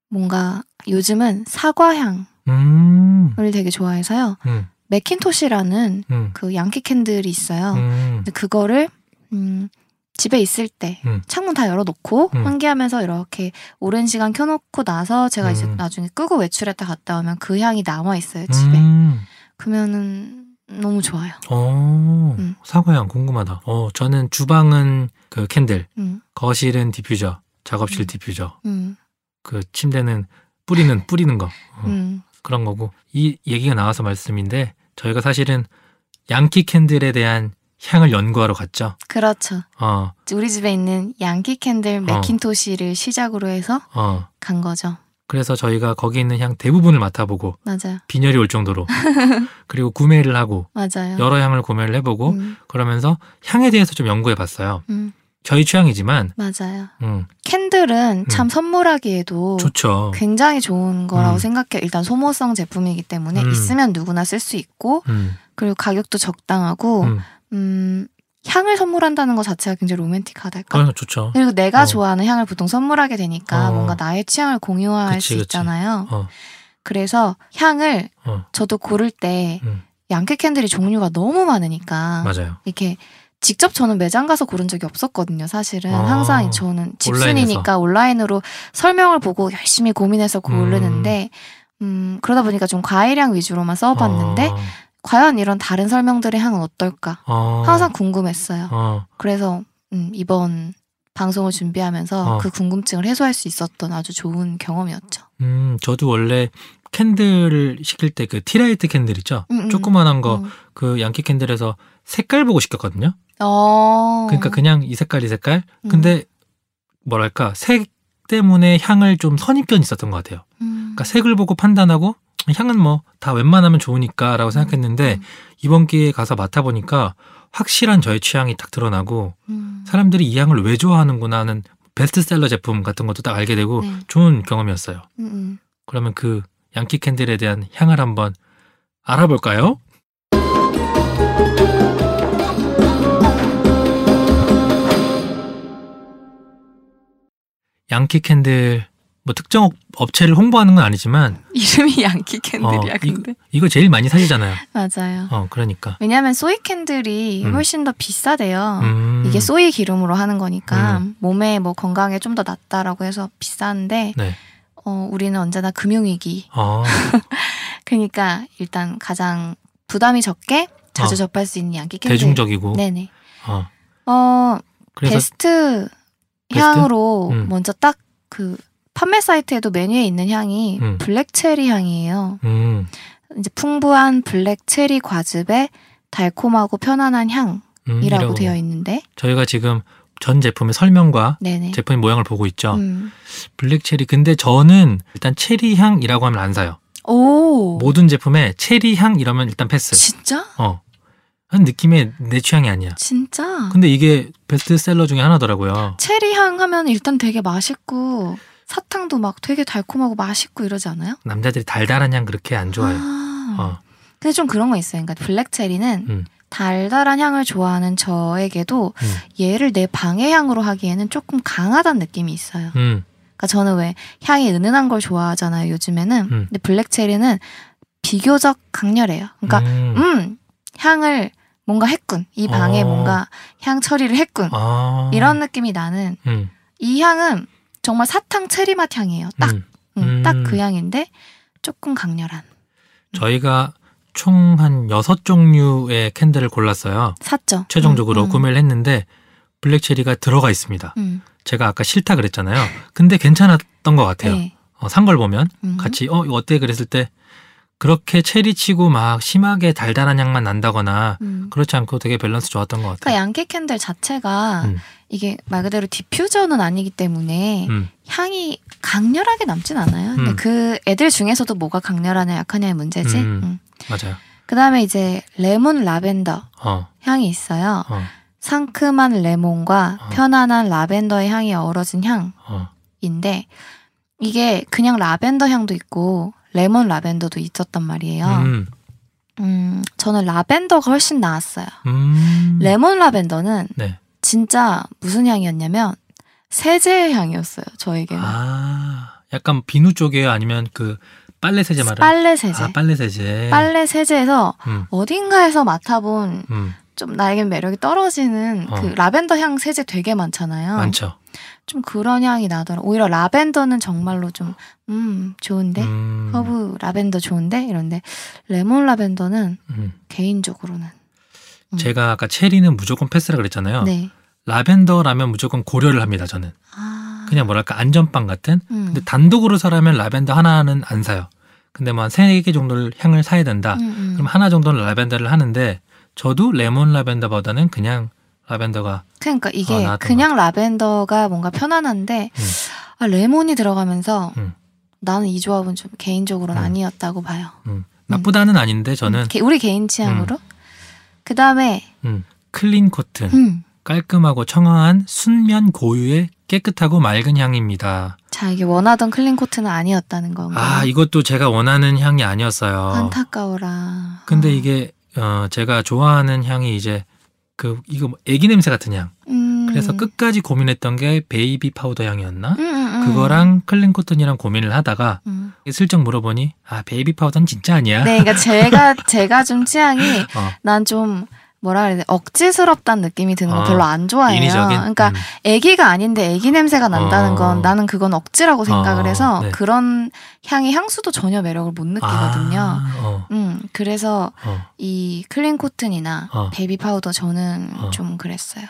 뭔가 요즘은 사과향을 음, 되게 좋아해서요. 음, MacIntosh라는 음, 그 Yankee Candle이 있어요. 음, 근데 그거를 음, 집에 있을 때 음. 창문 다 열어놓고 음. 환기하면서 이렇게 오랜 시간 켜놓고 나서 제가 이제 음. 나중에 끄고 외출했다 갔다 오면 그 향이 남아 있어요 집에. 음. 그러면은 너무 좋아요. 어, 음. 사과향 궁금하다. 어, 저는 주방은 그 candle, 음, 거실은 디퓨저, 작업실 음. 디퓨저, 음, 그 침대는 뿌리는 뿌리는 거 어, 음. 그런 거고 이 얘기가 나와서 말씀인데 저희가 사실은 Yankee Candle에 대한 향을 연구하러 갔죠. 그렇죠. 어, 우리 집에 있는 Yankee Candle MacIntosh를 시작으로 해서 어. 간 거죠. 그래서 저희가 거기 있는 향 대부분을 맡아보고 맞아요. 빈혈이 올 정도로 그리고 구매를 하고 맞아요. 여러 향을 구매를 해보고 음, 그러면서 향에 대해서 좀 연구해봤어요. 음, 저희 취향이지만 맞아요. 음, candle은 참 선물하기에도 좋죠. 굉장히 좋은 거라고 음. 생각해요. 일단 소모성 제품이기 때문에 음. 있으면 누구나 쓸 수 있고 음, 그리고 가격도 적당하고 음, 음, 향을 선물한다는 것 자체가 굉장히 로맨틱하달까? 거 좋죠. 그리고 내가 어. 좋아하는 향을 보통 선물하게 되니까 어. 뭔가 나의 취향을 공유할 그치, 수 그치. 있잖아요. 어, 그래서 향을 어, 저도 고를 때 음, Yankee Candle이 종류가 너무 많으니까 맞아요. 이렇게 직접 저는 매장 가서 고른 적이 없었거든요. 사실은 아, 항상 저는 집순이니까 온라인으로 설명을 보고 열심히 고민해서 고르는데 음, 그러다 보니까 좀 과일향 위주로만 써봤는데 어, 과연 이런 다른 설명들의 향은 어떨까 어, 항상 궁금했어요. 어, 그래서 음, 이번 방송을 준비하면서 어. 그 궁금증을 해소할 수 있었던 아주 좋은 경험이었죠. 음, 저도 원래 candle을 시킬 때 그 tealight candle 있죠? 음, 음. 조그만한 거 음. 그 Yankee Candle에서 색깔 보고 시켰거든요. 어. 그러니까 그냥 이 색깔 이 색깔. 근데 뭐랄까 색 때문에 향을 좀 선입견이 있었던 것 같아요. 음. 그러니까 색을 보고 판단하고 향은 뭐 다 웬만하면 좋으니까라고 생각했는데 음. 이번 기회에 가서 맡아보니까 확실한 저의 취향이 딱 드러나고 음. 사람들이 이 향을 왜 좋아하는구나 하는 베스트셀러 제품 같은 것도 딱 알게 되고 네. 좋은 경험이었어요. 음, 음. 그러면 그 양키 캔들에 대한 향을 한번 알아볼까요? Yankee Candle 뭐 특정 업- 업체를 홍보하는 건 아니지만 이름이 Yankee Candle이야 어, 이- 근데 이 거 제일 많이 사시잖아요. 맞아요. 어 그러니까 왜냐하면 soy candle이 음. 훨씬 더 비싸대요. 음, 이게 soy 기름으로 하는 거니까 음. 몸에 뭐 건강에 좀 더 낫다라고 해서 비싼데 네. 어, 우리는 언제나 금융 위기. 어, 그러니까 일단 가장 부담이 적게 자주 어. 접할 수 있는 Yankee Candle. 대중적이고 네네. 어어 그래서 베스트 베스트? 향으로 음. 먼저 딱 그 판매 사이트에도 메뉴에 있는 향이 음. black cherry 향이에요. 음, 이제 풍부한 black cherry 과즙의 달콤하고 편안한 향이라고 음, 되어 있는데, 저희가 지금 전 제품의 설명과 네네. 제품의 모양을 보고 있죠. 음. black cherry. 근데 저는 일단 체리 향이라고 하면 안 사요. 오, 모든 제품에 체리 향 이러면 일단 패스. 진짜? 어. 한 느낌의 내 취향이 아니야. 진짜? 근데 이게 베스트셀러 중에 하나더라고요. 체리 향 하면 일단 되게 맛있고 사탕도 막 되게 달콤하고 맛있고 이러지 않아요? 남자들이 달달한 향 그렇게 안 좋아해요. 아. 어. 근데 좀 그런 거 있어요. 그러니까 black cherry는 음. 달달한 향을 좋아하는 저에게도 음. 얘를 내 방의 향으로 하기에는 조금 강하다는 느낌이 있어요. 음. 그러니까 저는 왜 향이 은은한 걸 좋아하잖아요. 요즘에는. 음. 근데 블랙 체리는 비교적 강렬해요. 그러니까 음. 음, 향을 뭔가 했군. 이 방에 어. 뭔가 향 처리를 했군. 아. 이런 느낌이 나는 음. 이 향은 정말 사탕 체리 맛 향이에요. 딱, 음. 음, 딱 음. 그 향인데 조금 강렬한. 저희가 총 한 여섯 종류의 candle을 골랐어요. 샀죠. 최종적으로 음, 음. 구매를 했는데 black cherry가 들어가 있습니다. 음, 제가 아까 싫다 그랬잖아요. 근데 괜찮았던 것 같아요. 네. 어, 산 걸 보면 음. 같이 어 이거 어때 그랬을 때 그렇게 체리 치고 막 심하게 달달한 향만 난다거나 음. 그렇지 않고 되게 밸런스 좋았던 것 그러니까 같아요. Yankee Candle 자체가 음. 이게 말 그대로 diffuser는 아니기 때문에 음, 향이 강렬하게 남진 않아요. 근데 음. 그 애들 중에서도 뭐가 강렬하냐 약하냐의 문제지. 음. 음. 맞아요. 그 다음에 이제 레몬 라벤더 어, 향이 있어요. 어, 상큼한 레몬과 어. 편안한 라벤더의 향이 어우러진 어. 향인데 이게 그냥 라벤더 향도 있고 레몬 라벤더도 있었단 말이에요. 음, 음, 저는 라벤더가 훨씬 나았어요. 음. 레몬 라벤더는 네. 진짜 무슨 향이었냐면 세제 향이었어요. 저에게는 아, 약간 비누 쪽이에요? 아니면 그 빨래 세제 말하는? 빨래 세제. 아, 빨래 세제. 빨래 세제에서 음, 어딘가에서 맡아본 음, 좀 나에겐 매력이 떨어지는 어. 그 라벤더 향 세제 되게 많잖아요. 많죠. 좀 그런 향이 나더라. 오히려 라벤더는 정말로 좀 음 좋은데 음, 허브 라벤더 좋은데 이런데 레몬 라벤더는 음. 개인적으로는 음. 제가 아까 체리는 무조건 패스라 그랬잖아요. 네. 라벤더라면 무조건 고려를 합니다. 저는 아, 그냥 뭐랄까 안전빵 같은. 음. 근데 단독으로 사라면 라벤더 하나는 안 사요. 근데 뭐 한 세 개 정도를 향을 사야 된다. 음, 음. 그럼 하나 정도는 라벤더를 하는데 저도 레몬 라벤더보다는 그냥 라벤더가 그러니까 어, 이게 나왔던 그냥 라벤더가 뭔가 편안한데 음. 아, 레몬이 들어가면서 음. 나는 이 조합은 좀 개인적으로는 음. 아니었다고 봐요. 음, 나쁘다는 아닌데 저는 음, 개- 우리 개인 취향으로. 그 다음에 음, clean cotton 음. 깔끔하고 청아한 순면 고유의 깨끗하고 맑은 향입니다. 자 이게 원하던 clean cotton은 아니었다는 건가요? 아 이것도 제가 원하는 향이 아니었어요. 안타까워라. 근데 어. 이게 어, 제가 좋아하는 향이 이제 그 이거 뭐 애기 냄새 같은 향. 음. 그래서 끝까지 고민했던 게 baby powder 향이었나? 음, 음, 음. 그거랑 clean cotton이랑 고민을 하다가 음. 슬쩍 물어보니 아 baby powder는 진짜 아니야. 네, 그러니까 제가 제가 좀 취향이 어, 난 좀 뭐라 그래야 돼 억지스럽다는 느낌이 드는 거 어, 별로 안 좋아해요. 인위적인. 그러니까 음, 애기가 아닌데 애기 냄새가 난다는 어. 건 나는 그건 억지라고 생각을 어, 해서 네. 그런 향이 향수도 전혀 매력을 못 느끼거든요. 아, 어, 음, 그래서 어. 이 clean cotton이나 어. baby powder 저는 어. 좀 그랬어요.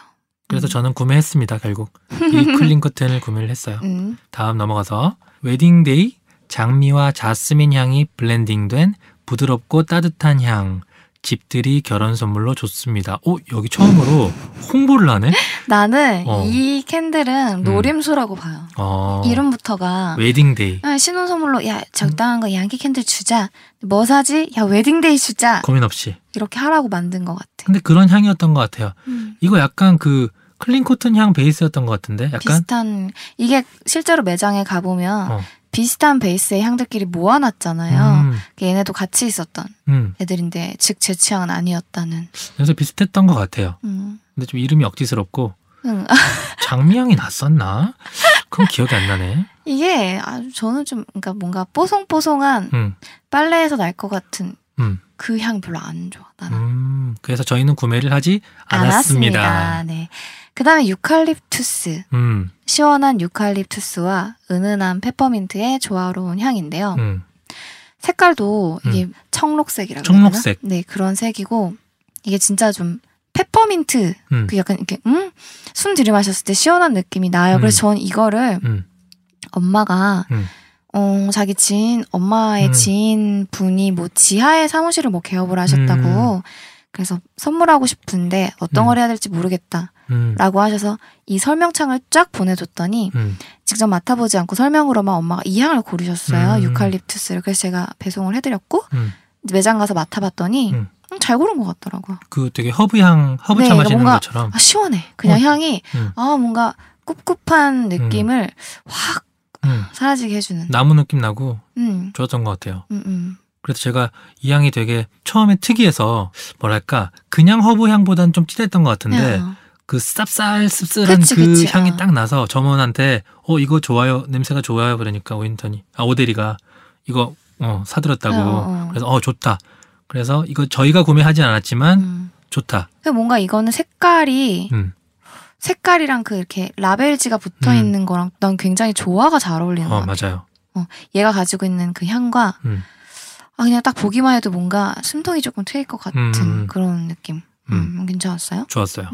그래서 음. 저는 구매했습니다 결국 이 clean cotton을 구매를 했어요. 음. 다음 넘어가서 Wedding Day 장미와 자스민 향이 블렌딩된 부드럽고 따뜻한 향 집들이 결혼 선물로 좋습니다. 오, 여기 처음으로 홍보를 하네? 나는 어. 이 candle은 음. 노림수라고 봐요. 어. 이름부터가 Wedding Day. 아, 신혼 선물로 야 적당한 거 Yankee Candle 주자. 뭐 사지? 야 Wedding Day 주자. 고민 없이. 이렇게 하라고 만든 것 같아. 근데 그런 향이었던 것 같아요. 음. 이거 약간 그 Clean Cotton 향 베이스였던 것 같은데? 약간? 비슷한 이게 실제로 매장에 가보면 어. 비슷한 베이스의 향들끼리 모아놨잖아요. 음, 얘네도 같이 있었던 음. 애들인데 즉 제 취향은 아니었다는. 그래서 비슷했던 것 같아요. 음. 근데 좀 이름이 억지스럽고 응. 장미향이 났었나? 그건 기억이 안 나네. 이게 저는 좀 그러니까 뭔가 뽀송뽀송한 음, 빨래에서 날 것 같은 음, 그향 별로 안 좋아. 나는. 음. 그래서 저희는 구매를 하지 않았습니다. 않았습니다. 네. 그다음에 유칼립투스. 음, 시원한 유칼립투스와 은은한 페퍼민트의 조화로운 향인데요. 음. 색깔도 이게 청록색이라고 청록색. 되나? 네, 그런 색이고 이게 진짜 좀 페퍼민트 음. 그 약간 이렇게 음? 숨 들이마셨을 때 시원한 느낌이 나요. 그래서 전 이거를 음. 엄마가 음. 어, 자기 지인 엄마의 음. 지인 분이 뭐 지하에 사무실을 뭐 개업을 하셨다고 그래서 선물하고 싶은데 어떤 음. 걸 해야 될지 모르겠다. 음. 라고 하셔서 이 설명창을 쫙 보내줬더니 음. 직접 맡아보지 않고 설명으로만 엄마가 이 향을 고르셨어요. 음. 유칼립투스를. 그래서 제가 배송을 해드렸고 음. 매장 가서 맡아봤더니 음. 음, 잘 고른 것 같더라고요. 그 되게 허브향, 허브차 네, 마시는 뭔가- 것처럼. 아 시원해. 그냥 어. 향이 음. 아 뭔가 꿉꿉한 느낌을 확 음. 사라지게 해주는. 나무 느낌 나고 음, 좋았던 것 같아요. 그래서 제가 이 향이 되게 처음에 특이해서 뭐랄까 그냥 허브 향보다는 좀 진했던 것 같은데 야. 그 쌉쌀 씁쓸한 그치, 그 그치. 향이 어. 딱 나서 점원한테 어 이거 좋아요 냄새가 좋아요 그러니까 오인턴이 아 오대리가 이거 어 사들었다고 어, 어. 그래서 어 좋다 그래서 이거 저희가 구매하진 않았지만 음. 좋다 그 뭔가 이거는 색깔이 음 색깔이랑 그 이렇게 라벨지가 붙어 음. 있는 거랑 난 굉장히 조화가 잘 어울리는 것 어, 같아. 맞아요 얘가 가지고 있는 그 향과 음. 아 그냥 딱 보기만 해도 뭔가 숨통이 조금 트일 것 같은 음. 그런 느낌. 음, 괜찮았어요. 좋았어요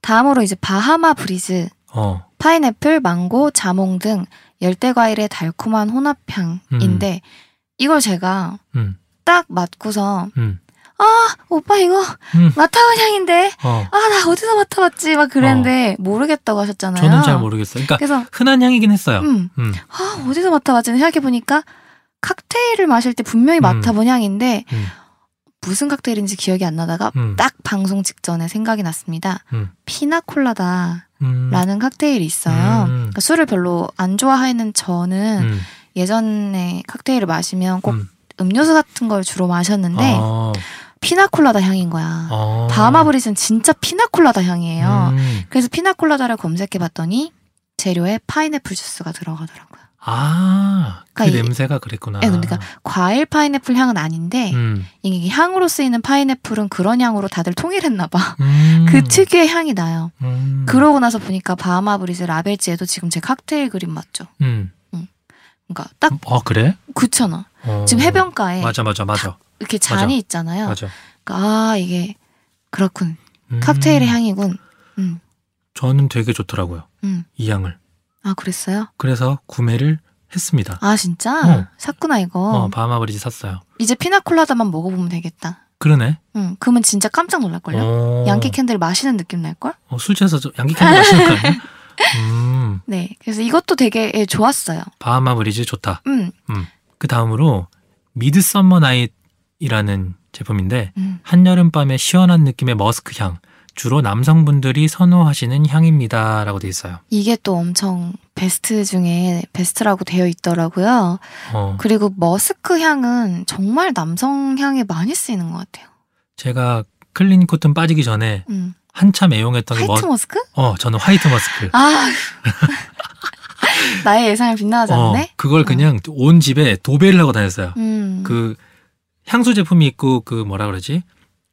다음으로 이제 바하마 브리즈, 어. 파인애플, 망고, 자몽 등 열대 과일의 달콤한 혼합향인데 이걸 제가 음, 딱 맡고서 음, 아 오빠 이거 음. 맡아본 향인데 어. 아나 어디서 맡아봤지? 막 그랬는데 모르겠다고 하셨잖아요. 저는 잘 모르겠어요. 그러니까 그래서 흔한 향이긴 했어요. 음, 음, 아 어디서 맡아봤지? 생각해 보니까 칵테일을 마실 때 분명히 음. 맡아본 향인데 음. 무슨 칵테일인지 기억이 안 나다가 음. 딱 방송 직전에 생각이 났습니다. 음. 피나콜라다라는 음, 칵테일이 있어요. 음. 그러니까 술을 별로 안 좋아하는 저는 음, 예전에 칵테일을 마시면 꼭 음. 음료수 같은 걸 주로 마셨는데 어, 피나콜라다 향인 거야. 어. 바하마브리즈는 진짜 피나콜라다 향이에요. 음. 그래서 피나콜라다를 검색해 봤더니 재료에 파인애플 주스가 들어가더라고요. 아, 그 그러니까 이- 냄새가 그랬구나. 예, 그러니까 과일 파인애플 향은 아닌데 음, 이게 향으로 쓰이는 파인애플은 그런 향으로 다들 통일했나 봐. 음, 그 특유의 향이 나요. 음, 그러고 나서 보니까 바하마 브리즈 라벨지에도 지금 제 칵테일 그림 맞죠? 음. 그러니까 딱어 그래? 그렇잖아. 어. 지금 해변가에 맞아, 맞아, 맞아, 이렇게 잔이 맞아. 있잖아요. 맞아. 그러니까 아 이게 그렇군. 음. 칵테일의 향이군. 음, 저는 되게 좋더라고요. 음. 이 향을. 아 그랬어요? 그래서 구매를 했습니다. 아 진짜 어. 샀구나 이거. 어, Bahama Breeze 샀어요. 이제 피나콜라다만 먹어보면 되겠다. 그러네. 응, 그러면 진짜 깜짝 놀랄걸요? 어, Yankee Candle 마시는 느낌 날걸? 어, 술 취해서 저 Yankee Candle 마시는 거 아니야? 음, 네. 그래서 이것도 되게 예, 좋았어요. Bahama Breeze 좋다. 음, 그 다음으로 Midsummer Night이라는 제품인데 음. 한여름 밤의 시원한 느낌의 머스크 향. 주로 남성분들이 선호하시는 향입니다 라고 돼 있어요. 이게 또 엄청 베스트 중에 베스트라고 되어 있더라고요. 어, 그리고 머스크 향은 정말 남성 향에 많이 쓰이는 것 같아요. 제가 Clean Cotton 빠지기 전에 음. 한참 애용했던 게 White Mu, Musk? 어, 저는 White Musk. 아, 나의 예상을 빗나가지 어, 않네. 그걸 그냥 온 집에 도배를 하고 다녔어요. 음. 그 향수 제품이 있고 그 뭐라 그러지?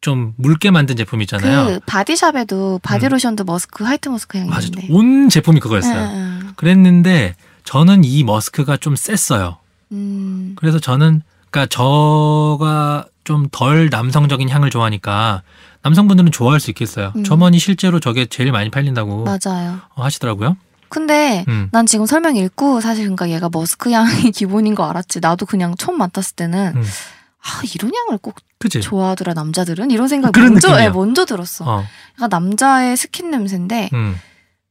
좀 묽게 만든 제품 있잖아요. 그 Body Shop에도 바디로션도 머스크 White Musk 향이 맞아. 있는데. 온 제품이 그거였어요. 응, 응. 그랬는데 저는 이 머스크가 좀 셌어요. 음. 그래서 저는 그러니까 저가 좀 덜 남성적인 향을 좋아하니까 남성분들은 좋아할 수 있겠어요. 음. 점원이 실제로 저게 제일 많이 팔린다고 맞아요. 어, 하시더라고요. 근데 음. 난 지금 설명 읽고 사실 그러니까 얘가 머스크 향이 기본인 거 알았지. 나도 그냥 처음 맡았을 때는 음. 아 이런 향을 꼭 그치? 좋아하더라 남자들은 이런 생각 그런 먼저. 예, 먼저 들었어. 어, 그러니까 남자의 스킨 냄새인데 음,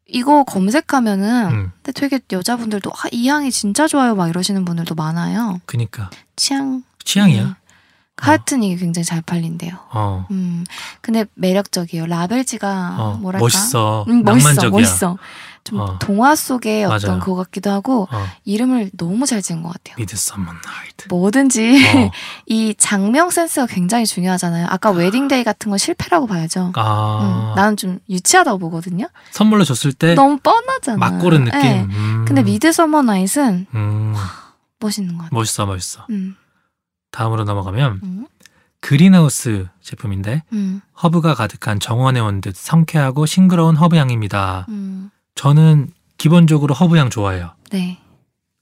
이거 검색하면은 음, 근데 되게 여자분들도 아, 이 향이 진짜 좋아요 막 이러시는 분들도 많아요. 그니까 취향 취향이야. 음. 하여튼 이게 굉장히 잘 팔린대요. 어, 음 근데 매력적이에요. 라벨지가 어, 뭐랄까 멋있어, 음, 멋있어 낭만적이야. 멋있어. 좀 어. 동화 속의 어떤 맞아요. 그거 같기도 하고 어, 이름을 너무 잘 지은 것 같아요. Night. 뭐든지 어, 이 작명 센스가 굉장히 중요하잖아요. 아까 Wedding Day 같은 건 실패라고 봐야죠. 아, 음, 나는 좀 유치하다고 보거든요. 선물로 줬을 때 막 너무 뻔하잖아. 고른 느낌. 네. 음, 근데 Midsummer Night은 음, 멋있는 것 같아요. 멋있어, 멋있어. 음, 다음으로 넘어가면 음, Greenhouse 제품인데 음, 허브가 가득한 정원에 온 듯 상쾌하고 싱그러운 허브 향입니다. 음. 저는 기본적으로 허브 향 좋아해요. 네.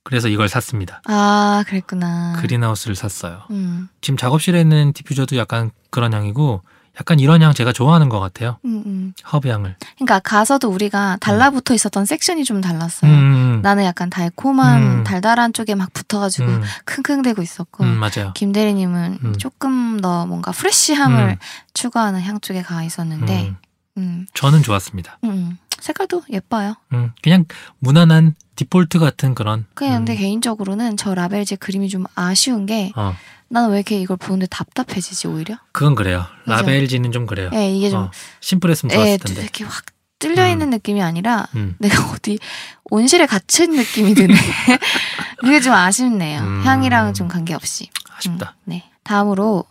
그래서 이걸 샀습니다. 아, 그랬구나. Greenhouse를 샀어요. 음, 지금 작업실에 있는 디퓨저도 약간 그런 향이고 약간 이런 향 제가 좋아하는 것 같아요. 음, 음. 허브 향을. 그러니까 가서도 우리가 달라붙어 있었던 섹션이 좀 달랐어요. 음, 나는 약간 달콤한 음. 달달한 쪽에 막 붙어가지고 음, 킁킁대고 있었고 음, 맞아요. 김대리님은 음. 조금 더 뭔가 fresh함을 음. 추구하는 향 쪽에 가 있었는데, 음, 음, 저는 좋았습니다. 음, 음. 색깔도 예뻐요. 음, 그냥 무난한 디폴트 같은 그런. 그냥 근데 음, 개인적으로는 저 라벨제 그림이 좀 아쉬운 게 어, 나는 왜 이렇게 이걸 보는데 답답해지지 오히려? 그건 그래요. 그죠? 라벨지는 좀 그래요. 예, 이게 좀 어, 심플했으면 예, 좋았을 텐데. 이렇게 확 뚫려 있는 느낌이 아니라 음, 내가 어디 온실에 갇힌 느낌이 드네. 그게 좀 아쉽네요. 음. 향이랑 좀 관계없이. 아쉽다. 음, 네. 다음으로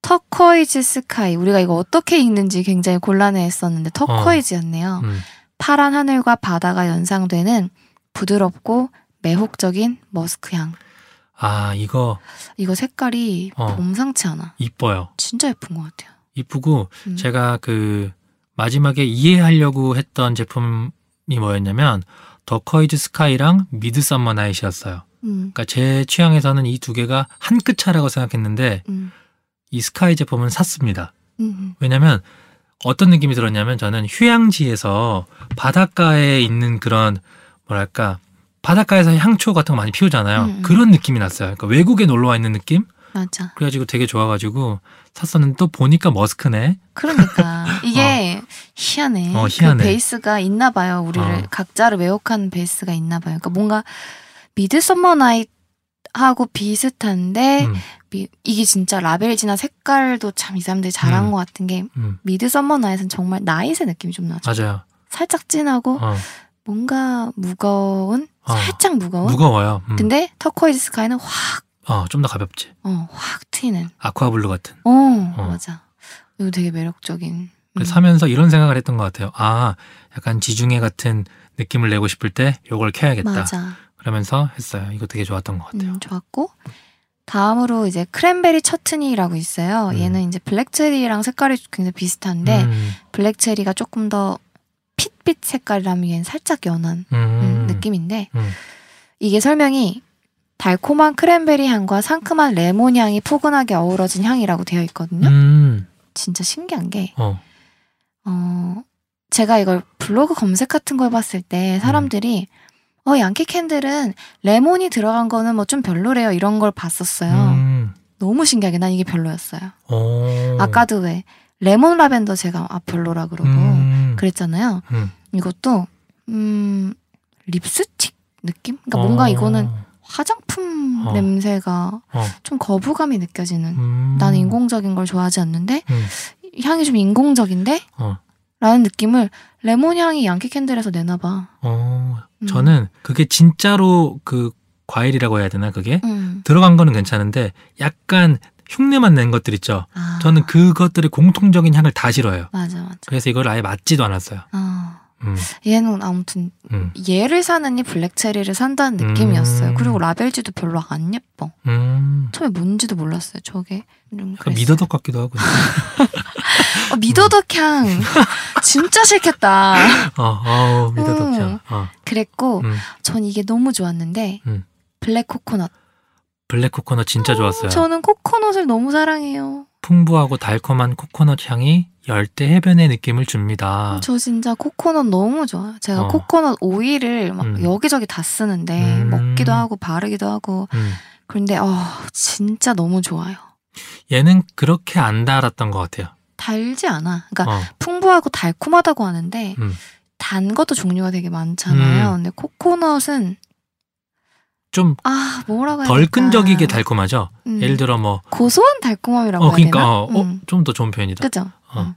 Turquoise Sky. 우리가 이거 어떻게 읽는지 굉장히 곤란해했었는데 Turquoise였네요. 음, 파란 하늘과 바다가 연상되는 부드럽고 매혹적인 머스크 향. 아 이거 이거 색깔이 어. 범상치 않아. 이뻐요. 진짜 예쁜 것 같아요. 이쁘고 음. 제가 그 마지막에 이해하려고 했던 제품이 뭐였냐면 Turquoise Sky랑 Midsummer Night이었어요. 음, 그러니까 제 취향에서는 이 두 개가 한 끗 차라고 생각했는데 음, 이 Sky 제품은 샀습니다. 음, 왜냐면 어떤 느낌이 들었냐면 저는 휴양지에서 바닷가에 있는 그런 뭐랄까 바닷가에서 향초 같은 거 많이 피우잖아요. 음, 음. 그런 느낌이 났어요. 그러니까 외국에 놀러 와 있는 느낌? 맞아. 그래가지고 되게 좋아가지고 샀었는데 또 보니까 머스크네. 그러니까 이게 희한해. 어, 희한해. 그 베이스가 있나 봐요. 우리를 어. 각자를 매혹한 베이스가 있나 봐요. 그러니까 뭔가 Midsummer Night하고 비슷한데 음, 미- 이게 진짜 라벨지나 색깔도 참 이 사람들이 잘한 음. 것 같은 게 음, Midsummer Night은 정말 나잇의 느낌이 좀 나죠. 맞아요. 살짝 진하고 어, 뭔가 무거운 어. 살짝 무거운. 무거워요. 음. 근데 Turquoise Sky는 확, 어, 좀 더 가볍지. 어, 확 튀는. aqua blue 같은. 어, 맞아. 이거 되게 매력적인. 음. 사면서 이런 생각을 했던 것 같아요. 아, 약간 지중해 같은 느낌을 내고 싶을 때 요걸 켜야겠다. 맞아. 그러면서 했어요. 이거 되게 좋았던 것 같아요. 음, 좋았고 다음으로 이제 크랜베리 처트니라고 있어요. 음. 얘는 이제 블랙체리랑 색깔이 굉장히 비슷한데 음, 블랙체리가 조금 더 핏빛 색깔이라면 살짝 연한 음, 음, 느낌인데 음. 이게 설명이 달콤한 크랜베리 향과 상큼한 레몬 향이 포근하게 어우러진 향이라고 되어 있거든요. 음, 진짜 신기한 게 어, 어, 제가 이걸 블로그 검색 같은 걸 봤을 때 사람들이 어 Yankee Candle은 레몬이 들어간 거는 뭐 좀 별로래요 이런 걸 봤었어요. 음, 너무 신기하게 난 이게 별로였어요. 어. 아까도 왜 레몬 라벤더 제가 아 별로라 그러고 음, 그랬잖아요. 음. 이것도 음 립스틱 느낌? 그러니까 뭔가 어, 이거는 화장품 어. 냄새가 어, 좀 거부감이 느껴지는. 음, 나는 인공적인 걸 좋아하지 않는데 음, 향이 좀 인공적인데 어, 라는 느낌을 레몬 향이 양키 캔들에서 내나 봐. 어. 음. 저는 그게 진짜로 그 과일이라고 해야 되나 그게 음. 들어간 거는 괜찮은데 약간 흉내만 낸 것들 있죠. 아, 저는 그것들의 공통적인 향을 다 싫어해요. 맞아 맞아. 그래서 이걸 아예 맞지도 않았어요. 아, 음, 얘는 아무튼 음, 얘를 사느니 블랙체리를 산다는 느낌이었어요. 음. 그리고 라벨지도 별로 안 예뻐. 음. 처음에 뭔지도 몰랐어요. 저게 좀 약간 그랬어요. 미더덕 같기도 하고. 어, 미더덕 향 진짜 싫겠다. 어, 어, 미더덕 음. 향. 어, 그랬고 음. 전 이게 너무 좋았는데 음. Black Coconut. Black Coconut 진짜 좋았어요. 저는 코코넛을 너무 사랑해요. 풍부하고 달콤한 코코넛 향이 열대 해변의 느낌을 줍니다. 저 진짜 코코넛 너무 좋아요. 제가 어. 코코넛 오일을 막 음. 여기저기 다 쓰는데 음. 먹기도 하고 바르기도 하고 음, 그런데 어 진짜 너무 좋아요. 얘는 그렇게 안 달았던 것 같아요. 달지 않아. 그러니까 어, 풍부하고 달콤하다고 하는데 음. 단 것도 종류가 되게 많잖아요. 음. 근데 코코넛은 좀덜아 될까? 끈적이게 달콤하죠. 음, 예를 들어 뭐, 고소한 달콤함이라고 어, 그러니까? 어, 어, 음, 좀더 좋은 표현이다. 그죠? 어. 음.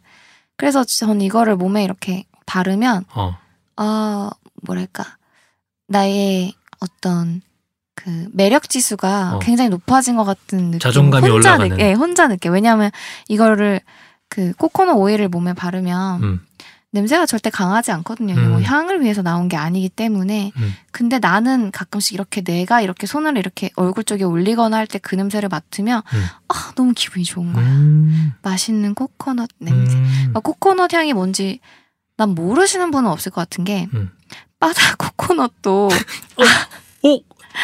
그래서 전 이거를 몸에 이렇게 바르면 어, 아 뭐랄까 나의 어떤 그 매력 지수가 어. 굉장히 높아진 것 같은 느낌. 자존감이 혼자 올라가는. 느, 예, 혼자 느껴. 왜냐하면 이거를 그 코코넛 오일을 몸에 바르면 음, 냄새가 절대 강하지 않거든요. 뭐 음. 향을 위해서 나온 게 아니기 때문에. 음. 근데 나는 가끔씩 이렇게 내가 이렇게 손을 이렇게 얼굴 쪽에 올리거나 할 때 그 냄새를 맡으면 음. 아 너무 기분이 좋은 거야. 음, 맛있는 코코넛 냄새. 음, 아, 코코넛 향이 뭔지 난 모르시는 분은 없을 것 같은 게 음. 빠다코코낫도 어,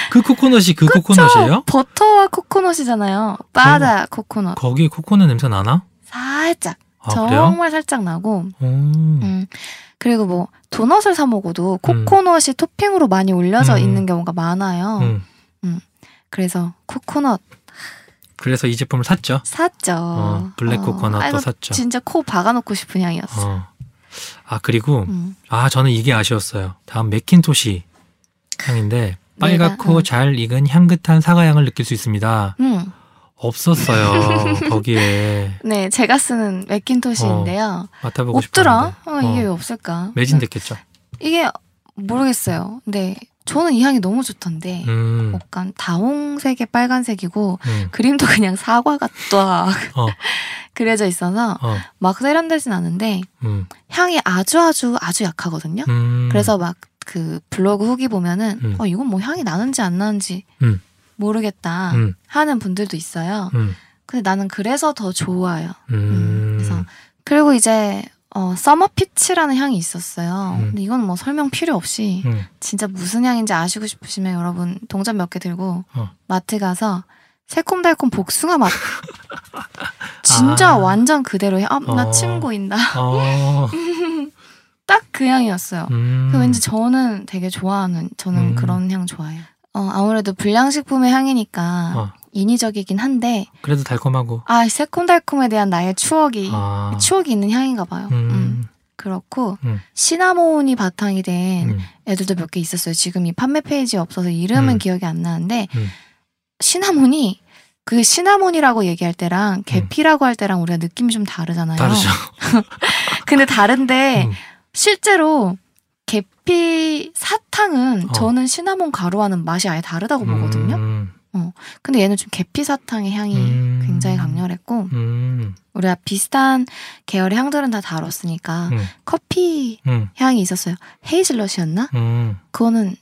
그 코코넛이 그 코코넛이에요? 버터와 코코넛이잖아요. 빠다코코낫 거기 코코넛 냄새 나나? 살짝 아, 그래요? 정말 살짝 나고 음, 음. 그리고 뭐 도넛을 사 먹어도 코코넛이 토핑으로 많이 올려져 음. 있는 경우가 많아요. 음. 그래서 코코넛 그래서 이 제품을 샀죠. 샀죠. 어, Black Coconut도 아이고, 샀죠. 진짜 코 박아놓고 싶은 향이었어. 어. 아 그리고 음. 아 저는 이게 아쉬웠어요. 다음 맥킨토시 향인데 빨갛고 내가, 음. 잘 익은 향긋한 사과향을 느낄 수 있습니다. 음. 없었어요 거기에 네, 제가 쓰는 맥킨토시인데요. 맡아보고 없더라. 어, 이게 왜 어, 없을까? 매진됐겠죠. 이게 모르겠어요. 근데 저는 이 향이 너무 좋던데 음, 약간 다홍색의 빨간색이고 음, 그림도 그냥 사과 같다 어, 그려져 있어서 어, 막 세련되진 않은데 음, 향이 아주 아주 아주 약하거든요. 음, 그래서 막 그 블로그 후기 보면은 음. 어 이건 뭐 향이 나는지 안 나는지 음. 모르겠다 음, 하는 분들도 있어요. 음, 근데 나는 그래서 더 좋아요. 음, 그래서 그리고 이제 어 Summer Peach라는 향이 있었어요. 음. 근데 이건 뭐 설명 필요 없이 음, 진짜 무슨 향인지 아시고 싶으시면 여러분 동전 몇 개 들고 어. 마트 가서 새콤달콤 복숭아 맛. 진짜 아. 완전 그대로 향. 아, 나 어. 침 고인다. 어, 딱그 향이었어요. 음, 그 왠지 저는 되게 좋아하는 저는 음. 그런 향 좋아해요. 어, 아무래도 불량식품의 향이니까 어, 인위적이긴 한데 그래도 달콤하고 아 새콤달콤에 대한 나의 추억이 아, 추억이 있는 향인가 봐요. 음. 음, 그렇고 음. 시나몬이 바탕이 된 음, 애들도 몇 개 있었어요. 지금 이 판매 페이지에 없어서 이름은 음. 기억이 안 나는데 음. 시나몬이 그 시나몬이라고 얘기할 때랑 계피라고 할 때랑 우리가 느낌이 좀 다르잖아요. 다르죠. 근데 다른데 음. 실제로 계피 사탕은 어. 저는 시나몬 가루와는 맛이 아예 다르다고 보거든요. 음, 근데 얘는 좀 계피 사탕의 향이 음. 굉장히 강렬했고 음, 우리가 비슷한 계열의 향들은 다 다뤘으니까 음, 커피 음, 향이 있었어요. 헤이즐넛이었나? 음. 그거는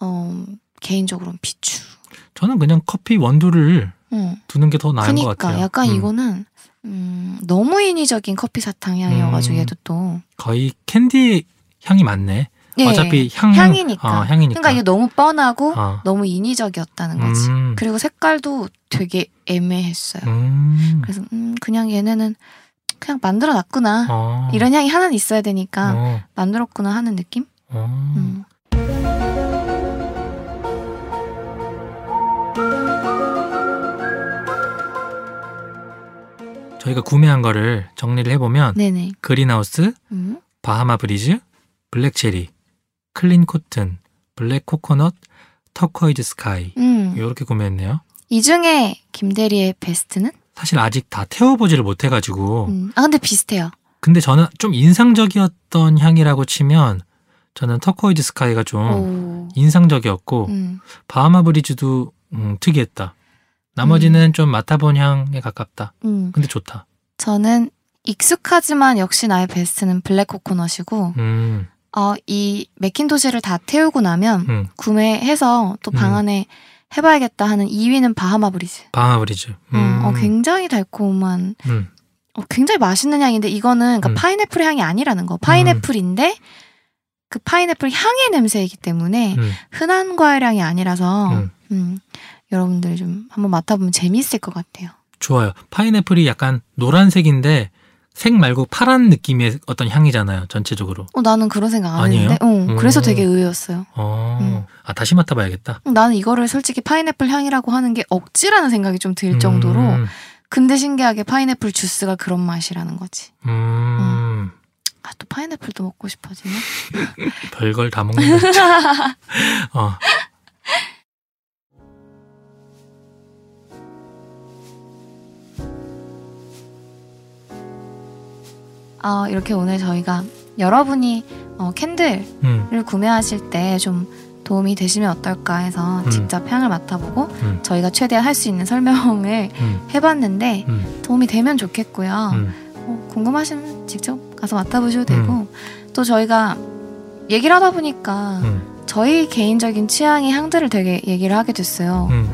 어 개인적으로는 비추. 저는 그냥 커피 원두를 응. 두는 게 더 나은 것 그니까 같아요. 약간 음. 이거는 음, 너무 인위적인 커피 사탕 향이어가지고 음. 얘도 또 거의 캔디 향이 많네. 예, 어차피 향 향이니까. 어, 향이니까. 그러니까 이게 너무 뻔하고 어. 너무 인위적이었다는 거지. 음, 그리고 색깔도 되게 애매했어요. 음, 그래서 음, 그냥 얘네는 그냥 만들어 놨구나. 어, 이런 향이 하나는 있어야 되니까 어, 만들었구나 하는 느낌? 어. 음. 저희가 구매한 거를 정리를 해보면 네네. Greenhouse, 음. Bahama Breeze, Black Cherry, Clean Cotton, Black Coconut, Turquoise Sky 음. 이렇게 구매했네요. 이 중에 김대리의 베스트는? 사실 아직 다 태워보지를 못해가지고 음. 아 근데 비슷해요. 근데 저는 좀 인상적이었던 향이라고 치면 저는 Turquoise Sky가 좀 오. 인상적이었고 음. Bahama Breeze도 음, 특이했다. 나머지는 좀 맡아본 향에 가깝다. 음. 근데 좋다. 저는 익숙하지만 역시 나의 베스트는 Black Coconut이고 음, 어, 이 Macintosh를 다 태우고 나면 음, 구매해서 또 방 음. 안에 해봐야겠다 하는 2위는 Bahama Breeze. Bahama Breeze. 음. 어, 굉장히 달콤한, 음, 어, 굉장히 맛있는 향인데 이거는 그러니까 음. 파인애플 향이 아니라는 거. 파인애플인데 그 파인애플 향의 냄새이기 때문에 음, 흔한 과일 향이 아니라서 음. 음, 여러분들 좀 한번 맡아보면 재미있을 것 같아요. 좋아요. 파인애플이 약간 노란색인데 색 말고 파란 느낌의 어떤 향이잖아요. 전체적으로. 어, 나는 그런 생각 안 아니에요? 했는데. 어, 그래서 음. 되게 의외였어요. 어, 음. 아 다시 맡아봐야겠다. 나는 이거를 솔직히 파인애플 향이라고 하는 게 억지라는 생각이 좀 들 정도로 음, 근데 신기하게 파인애플 주스가 그런 맛이라는 거지. 음, 아, 또 파인애플도 먹고 싶어지네. 별걸 다 먹는 거죠. 어, 어, 이렇게 오늘 저희가 여러분이 어, 캔들을 음, 구매하실 때 좀 도움이 되시면 어떨까 해서 음. 직접 향을 맡아보고 음, 저희가 최대한 할 수 있는 설명을 음, 해봤는데 음, 도움이 되면 좋겠고요. 음, 어, 궁금하시면 직접 가서 맡아보셔도 되고 또 저희가 얘기를 하다 보니까 음, 저희 개인적인 취향의 향들을 되게 얘기를 하게 됐어요. 음.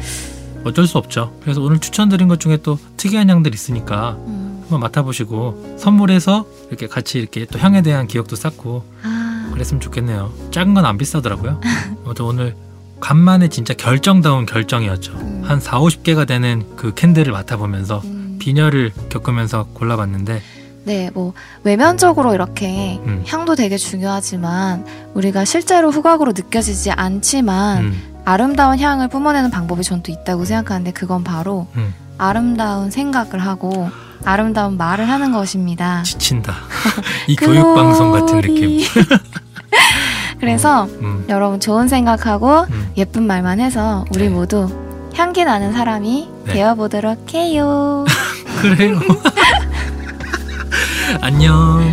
어쩔 수 없죠. 그래서 오늘 추천드린 것 중에 또 특이한 향들 있으니까 음. 한번 맡아보시고 선물해서 이렇게 같이 이렇게 또 향에 대한 기억도 쌓고 아, 그랬으면 좋겠네요. 작은 건 안 비싸더라고요. 아무튼 오늘 간만에 진짜 결정다운 결정이었죠. 음. 한 4, 50개가 되는 그 캔들을 맡아보면서 음. 빈혈을 겪으면서 골라봤는데 네, 뭐 외면적으로 이렇게 음. 향도 되게 중요하지만 우리가 실제로 후각으로 느껴지지 않지만 음, 아름다운 향을 뿜어내는 방법이 전 또 있다고 생각하는데 그건 바로 음, 아름다운 생각을 하고 아름다운 말을 하는 것입니다. 지친다. 이 교육 방송 같은 느낌. 그래서 음, 여러분 좋은 생각하고 음. 예쁜 말만 해서 우리 네. 모두 향기 나는 사람이 네. 되어 보도록 해요. 그래요. 안녕.